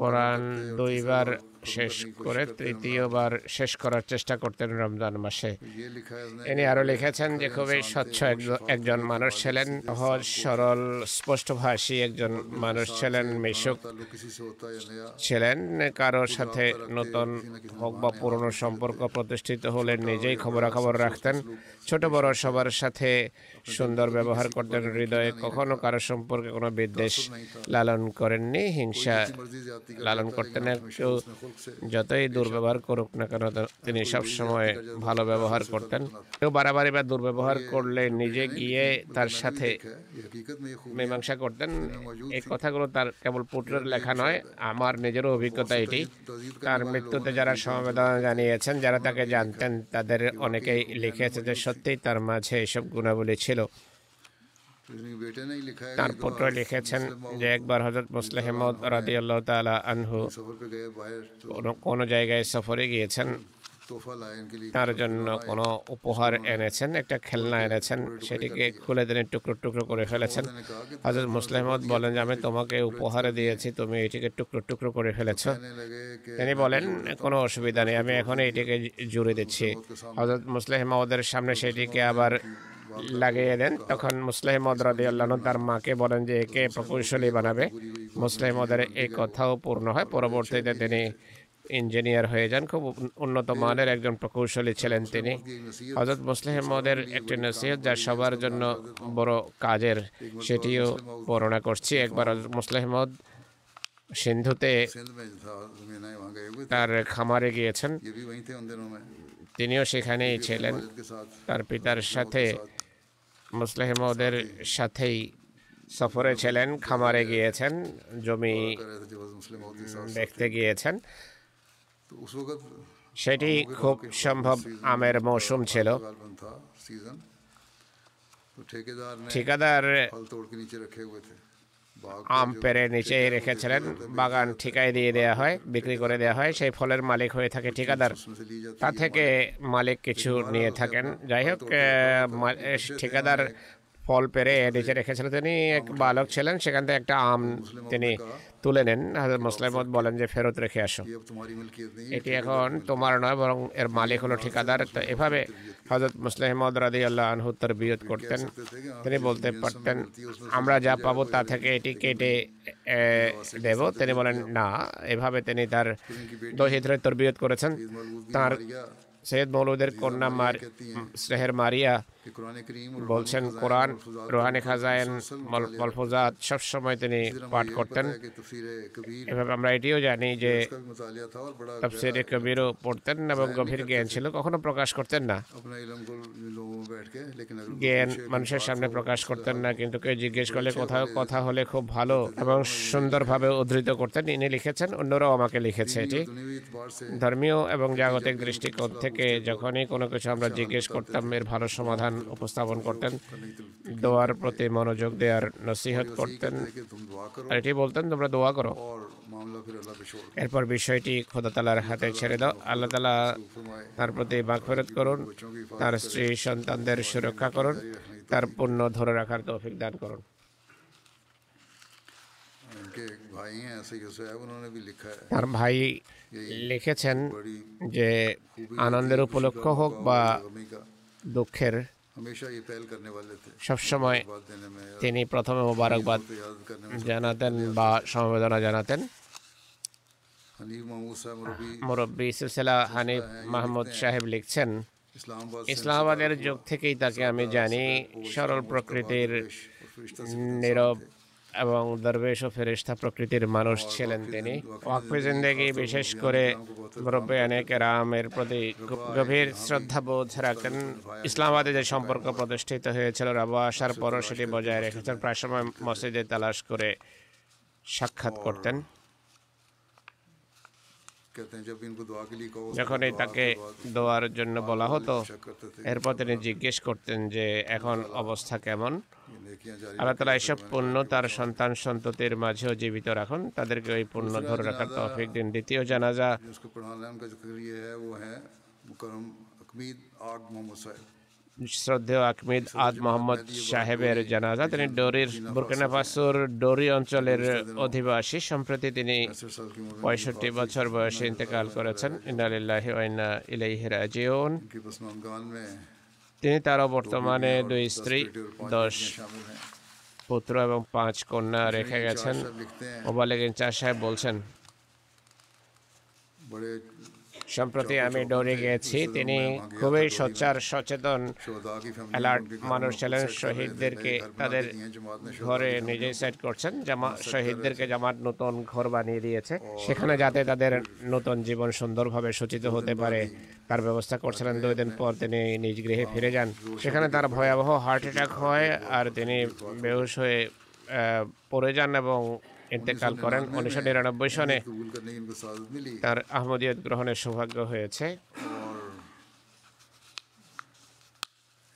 কোরআন দুইবার শেষ করে তৃতীয়বার শেষ করার চেষ্টা করতেন রমজান মাসে। ইনি আরও লিখেছেন যে খুবই স্বচ্ছ একজন মানুষ ছিলেন সহজ সরল স্পষ্টভাষী একজন মানুষ ছিলেন মিশুক ছিলেন কারোর সাথে নতুন হোক বা পুরনো সম্পর্ক প্রতিষ্ঠিত হলে নিজেই খবরাখবর রাখতেন। ছোট বড় সবার সাথে সুন্দর ব্যবহার করতেন হৃদয়ে কখনো কারও সম্পর্কে কোনো বিদ্বেষ লালন করেননি, হিংসা লালন করতেন না, কেউ যতই দুর্ব্যবহার করুক না কেন তিনি সবসময় ভালো ব্যবহার করতেন। কেউ বাড়াবাড়ি বা দুর্ব্যবহার করলে নিজে গিয়ে তার সাথে মীমাংসা করতেন। এই কথাগুলো তার কেবল পুত্রের লেখা নয়, আমার নিজেরও অভিজ্ঞতা এটি। তার মৃত্যুতে যারা সমবেদনা জানিয়েছেন, যারা তাকে জানতেন, তাদের অনেকেই লিখেছে যে সত্যিই তার মাঝে এসব গুণাবলী ছিল। তার পুত্র লিখেছেন যে একবার হজরত মুসলেহমদ রাদি আল্লাহ তালা আনহু কোনো জায়গায় সফরে গিয়েছেন। তার জন্য কোনো উপহার এনেছেন একটা খেলনা এনেছেন সেটিকে খুলে দিনে টুকরো টুকরো করে ফেলেছেন। হাজর মুসলাহমদ বলেন যে আমি তোমাকে উপহারে দিয়েছি তুমি এটিকে টুকরো টুকরো করে ফেলেছ। তিনি বলেন কোনো অসুবিধা নেই আমি এখন এটিকে জুড়ে দিচ্ছি। হজরত মুসলাহমদের সামনে সেটিকে আবার লাগিয়ে দেন। তখন মুসলিম রাদি আল্লাহন তার মাকে বলেন যে একে প্রকৌশলী বানাবে। মুসলাহমদের এই কথাও পূর্ণ হয়। পরবর্তীতে তিনি ইঞ্জিনিয়ার হয়ে যান। খুব উন্নত মানের একজন প্রকৌশলী ছিলেন তিনি। হজরত মুসলিহ মদের একটি নসিহত যা সবার জন্য বড় কাজের সেটিও বর্ণনা করছি। একবার হজরত মদ সিন্ধুতে তার খামারে গিয়েছেন। তিনিও সেখানেই ছিলেন। তার পিতার সাথে মুসলেহমদের সাথেই সফরে ছিলেন খামারে গিয়েছেন জমি দেখতে গিয়েছেন। সেটি খুব সম্ভব আমের মৌসুম ছিল। ঠিকাদার আম পেরে নিচে রেখেছিলেন, বাগান ঠিকায় দিয়ে দেওয়া হয়, বিক্রি করে দেওয়া হয়, সেই ফলের মালিক হয়ে থাকে ঠিকাদার। তা থেকে মালিক কিছু নিয়ে থাকেন। যাই হোক ঠিকাদার ফল পেরে নিচে রেখেছিলেন। তিনি এক বালক ছিলেন সেখান থেকে একটা আম তিনি তুলে নেন। হাজার বলেন যে ফেরত রেখে আসো। এটি এখন তোমার নয় বরং এর মালিক হলো ঠিকাদার। তো এভাবে হজরত মুসলিমদ রাদি আল্লাহ আনহুত্তর বিরোধ করতেন। তিনি বলতে পারতেন আমরা যা পাবো তা থেকে এটি কেটে দেব। তিনি বলেন না এভাবে তিনি তার দহিত্রে তরবিয়ত করেছেন। তার সৈয়দ মৌলুদের কন্যা মার স্নেহের মারিয়া বলছেন কোরআন রোহানি খাজাইন মলফুজাত সবসময় তিনি পাঠ করতেন। এভাবে আমরা এটিও জানি যে তফসিরে কবিরও পড়তেন এবং গভীর জ্ঞান ছিল। কখনো প্রকাশ করতেন না। জ্ঞান মানুষের সামনে প্রকাশ করতেন না কিন্তু কেউ জিজ্ঞেস করলে কোথাও কথা হলে খুব ভালো এবং সুন্দরভাবে উদ্ধৃত করতেন। ইনি লিখেছেন অন্যরাও আমাকে লিখেছে এটি। ধর্মীয় এবং জাগতিক দৃষ্টিকোণ থেকে যখনই কোনো কিছু আমরা জিজ্ঞেস করতাম এর ভালো সমাধান করতেন উপস্থাপন করতেন, দোয়ার প্রতি মনোযোগ দেওয়ার নসিহত করতেন। আর এটি বলতেন, তোমরা দোয়া করো। এরপর বিষয়টি খোদা তালার হাতে ছেড়ে দাও। আল্লাহ তালা তার প্রতি মাগফেরত করুন, তার স্ত্রী, সন্তানদের সুরক্ষা করুন, তার পুণ্য ধরে রাখার তৌফিক দান করুন। তার ভাই লিখেছেন যে, আনন্দের উপলক্ষ হোক বা দুঃখের সবসময় তিনি প্রথমে মোবারকবাদ জানাতেন বা সমবেদনা জানাতেন মুরব্বী সিলসিলা হানিফ মাহমুদ সাহেব লিখছেন ইসলামাবাদের যুগ থেকেই তাকে আমি জানি। সরল প্রকৃতির নীরব এবং দরবেশ ও ফেরিস্তা প্রকৃতির মানুষ ছিলেন তিনি। ওয়াকফে জিন্দেগি বিশেষ করে মুরব্বিয়ানে কেরামের প্রতি গভীর শ্রদ্ধা বোধ রাখতেন ইসলামাবাদে যে সম্পর্ক প্রতিষ্ঠিত হয়েছিল, রাবো আসার পরও সেটি বজায় রেখেছেন। প্রায় সময় মসজিদে তালাশ করে সাক্ষাৎ করতেন। যখনই তাকে দোয়ার জন্য বলা হতো এরপর তিনি জিজ্ঞেস করতেন যে এখন অবস্থা কেমন? আল্লাহ তালা এসব পণ্য তার সন্তান সন্ততির মাঝেও জীবিত রাখুন। তাদেরকে ওই পণ্য ধরে রাখার তফিক দিন। দ্বিতীয় জানাজা শ্রদ্ধেয় আকমিদ আদ মোহাম্মদ সাহেবের জানাজা তিনি ডোরির বুরকানাফাসুর ডোরি অঞ্চলের অধিবাসী। সম্প্রতি তিনি পঁয়ষট্টি বছর বয়সে ইন্তেকাল করেছেন। ইন্নালিল্লাহি ওয়াইনা ইলাইহি রাজিউন। তিনি তারও বর্তমানে দুই স্ত্রী দশ পুত্র এবং পাঁচ কন্যা রেখে গেছেন। ওবালেগিন চা সাহেব বলছেন। সম্প্রতি আমি ডরে গিয়েছি তিনি খুবই সচ্চার সচেতন অ্যালার্ট মানুষ ছিলেন শহীদদেরকে তাদের ঘরে নিজেই সেট করছেন জামা শহীদদেরকে জামার নতুন ঘর বানিয়ে দিয়েছে। সেখানে যাতে তাদের নতুন জীবন সুন্দরভাবে সূচিত হতে পারে তার ব্যবস্থা করছিলেন। দুই দিন পর তিনি নিজ গৃহে ফিরে যান। সেখানে তার ভয়াবহ হার্ট অ্যাটাক হয় আর তিনি বেহুশ হয়ে পড়ে যান এবং ইন্তেকাল করেন উনিশশো নিরানব্বই সনে। তার আহমদিয়ত গ্রহণের সৌভাগ্য হয়েছে।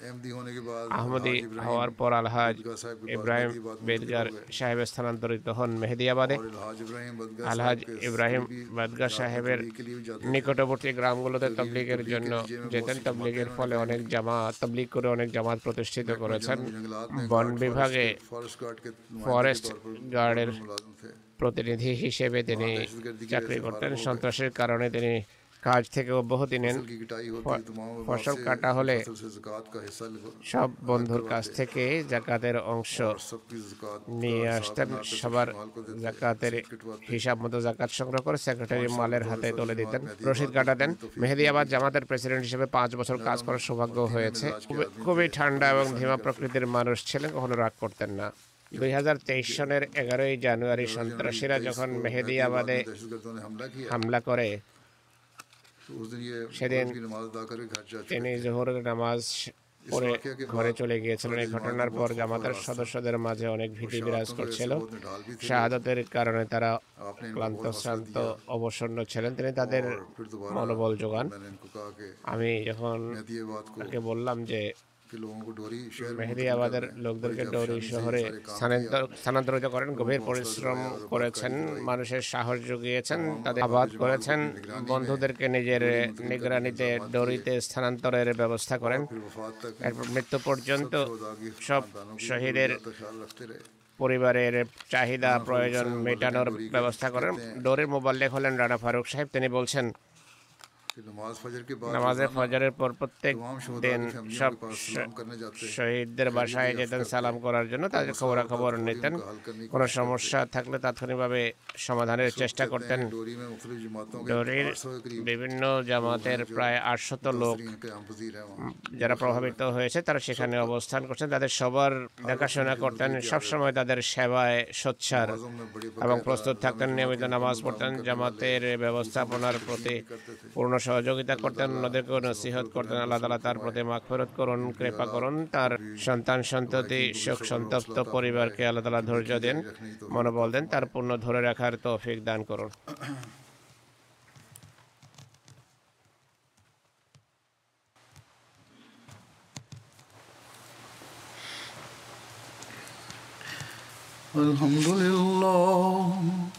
আহমদি হওয়ার পর আলহাজ ইব্রাহিম বেদগার সাহেব স্থানান্তরিত হন মেহেদিয়াবাদে আলহাজ ইব্রাহিম বেদগার সাহেবের নিকটবর্তী গ্রামগুলোতে তবলিগের জন্য যেতেন তবলিগের ফলে অনেক জামা তবলিগ করে অনেক জামাত প্রতিষ্ঠিত করেছেন। বন বিভাগে ফরেস্ট গার্ডের প্রতিনিধি হিসেবে তিনি চাকরি করতেন সন্ত্রাসের কারণে তিনি কাজ থেকে অব্যাহতি নেন। ফসল কাটা হলে সব বন্ধুর কাছ থেকে জাকাতের অংশ নিয়ে আসতেন। সবার জাকাতের হিসাব মতো জাকাত সংগ্রহ করে সেক্রেটারি মালের হাতে তুলে দিতেন। রশিদ কাটাতেন। মেহেদিয়াবাদ জামাতের প্রেসিডেন্ট হিসেবে পাঁচ বছর কাজ করার সৌভাগ্য হয়েছে। খুবই ঠান্ডা এবং ধীমা প্রকৃতির মানুষ ছিলেন কখনো রাগ করতেন না। দুই হাজার তেইশ সনের এগারোই জানুয়ারি সন্ত্রাসীরা যখন মেহেদিয়াবাদে হামলা করে সেদিন তিনি জোহরের নামাজ পরে ঘরে চলে গিয়েছিলেন। এই ঘটনার পর জামাতের সদস্যদের মাঝে অনেক ভীতি বিরাজ করছিল। শাহাদতের কারণে তারা ক্লান্ত শ্রান্ত অবসন্ন ছিলেন। তিনি তাদের মনোবল যোগান। আমি যখন বললাম যে মেহেদি আবাদের লোকদেরকে ডোরি শহরে স্থানান্তরিত করেন গভীর পরিশ্রম করেছেন মানুষের সাহস জুগিয়েছেন তাদের আবাদ করেছেন বন্ধুদেরকে নিজের নিগরানিতে ডোরিতে স্থানান্তরের ব্যবস্থা করেন মৃত্যু পর্যন্ত সব শহীদের পরিবারের চাহিদা প্রয়োজন মেটানোর ব্যবস্থা করেন ডোরের মোবাল্লেক হলেন রানা ফারুক সাহেব তিনি বলছেন নামাজে ফজরের পর প্রত্যেক দিন সব শহীদদের বাসায় যেতেন সালাম করার জন্য তাদের খবরাখবর নিতেন। কোনো সমস্যা থাকলে তাৎক্ষণিকভাবে সমাধানের চেষ্টা করতেন। বিভিন্ন জামাতের প্রায় আটশত লোক যারা প্রভাবিত হয়েছে তারা সেখানে অবস্থান করছেন তাদের সবার দেখাশোনা করতেন সবসময় তাদের সেবায় সোচ্ছার এবং প্রস্তুত থাকতেন নিয়মিত নামাজ পড়তেন জামাতের ব্যবস্থাপনার প্রতি পূর্ণ সহযোগিতা করতেন অন্যদেরকেও নসিহত করতেন আল্লাহ তালা তার প্রতি মাগফিরত করুন কৃপা করুন তার সন্তান সন্ততি শোক সন্তপ্ত পরিবারকে আল্লাহ তালা ধৈর্য দেন মনোবল দেন তার পূর্ণ ধরে রাখার তৌফিক দান করুন الحمد لله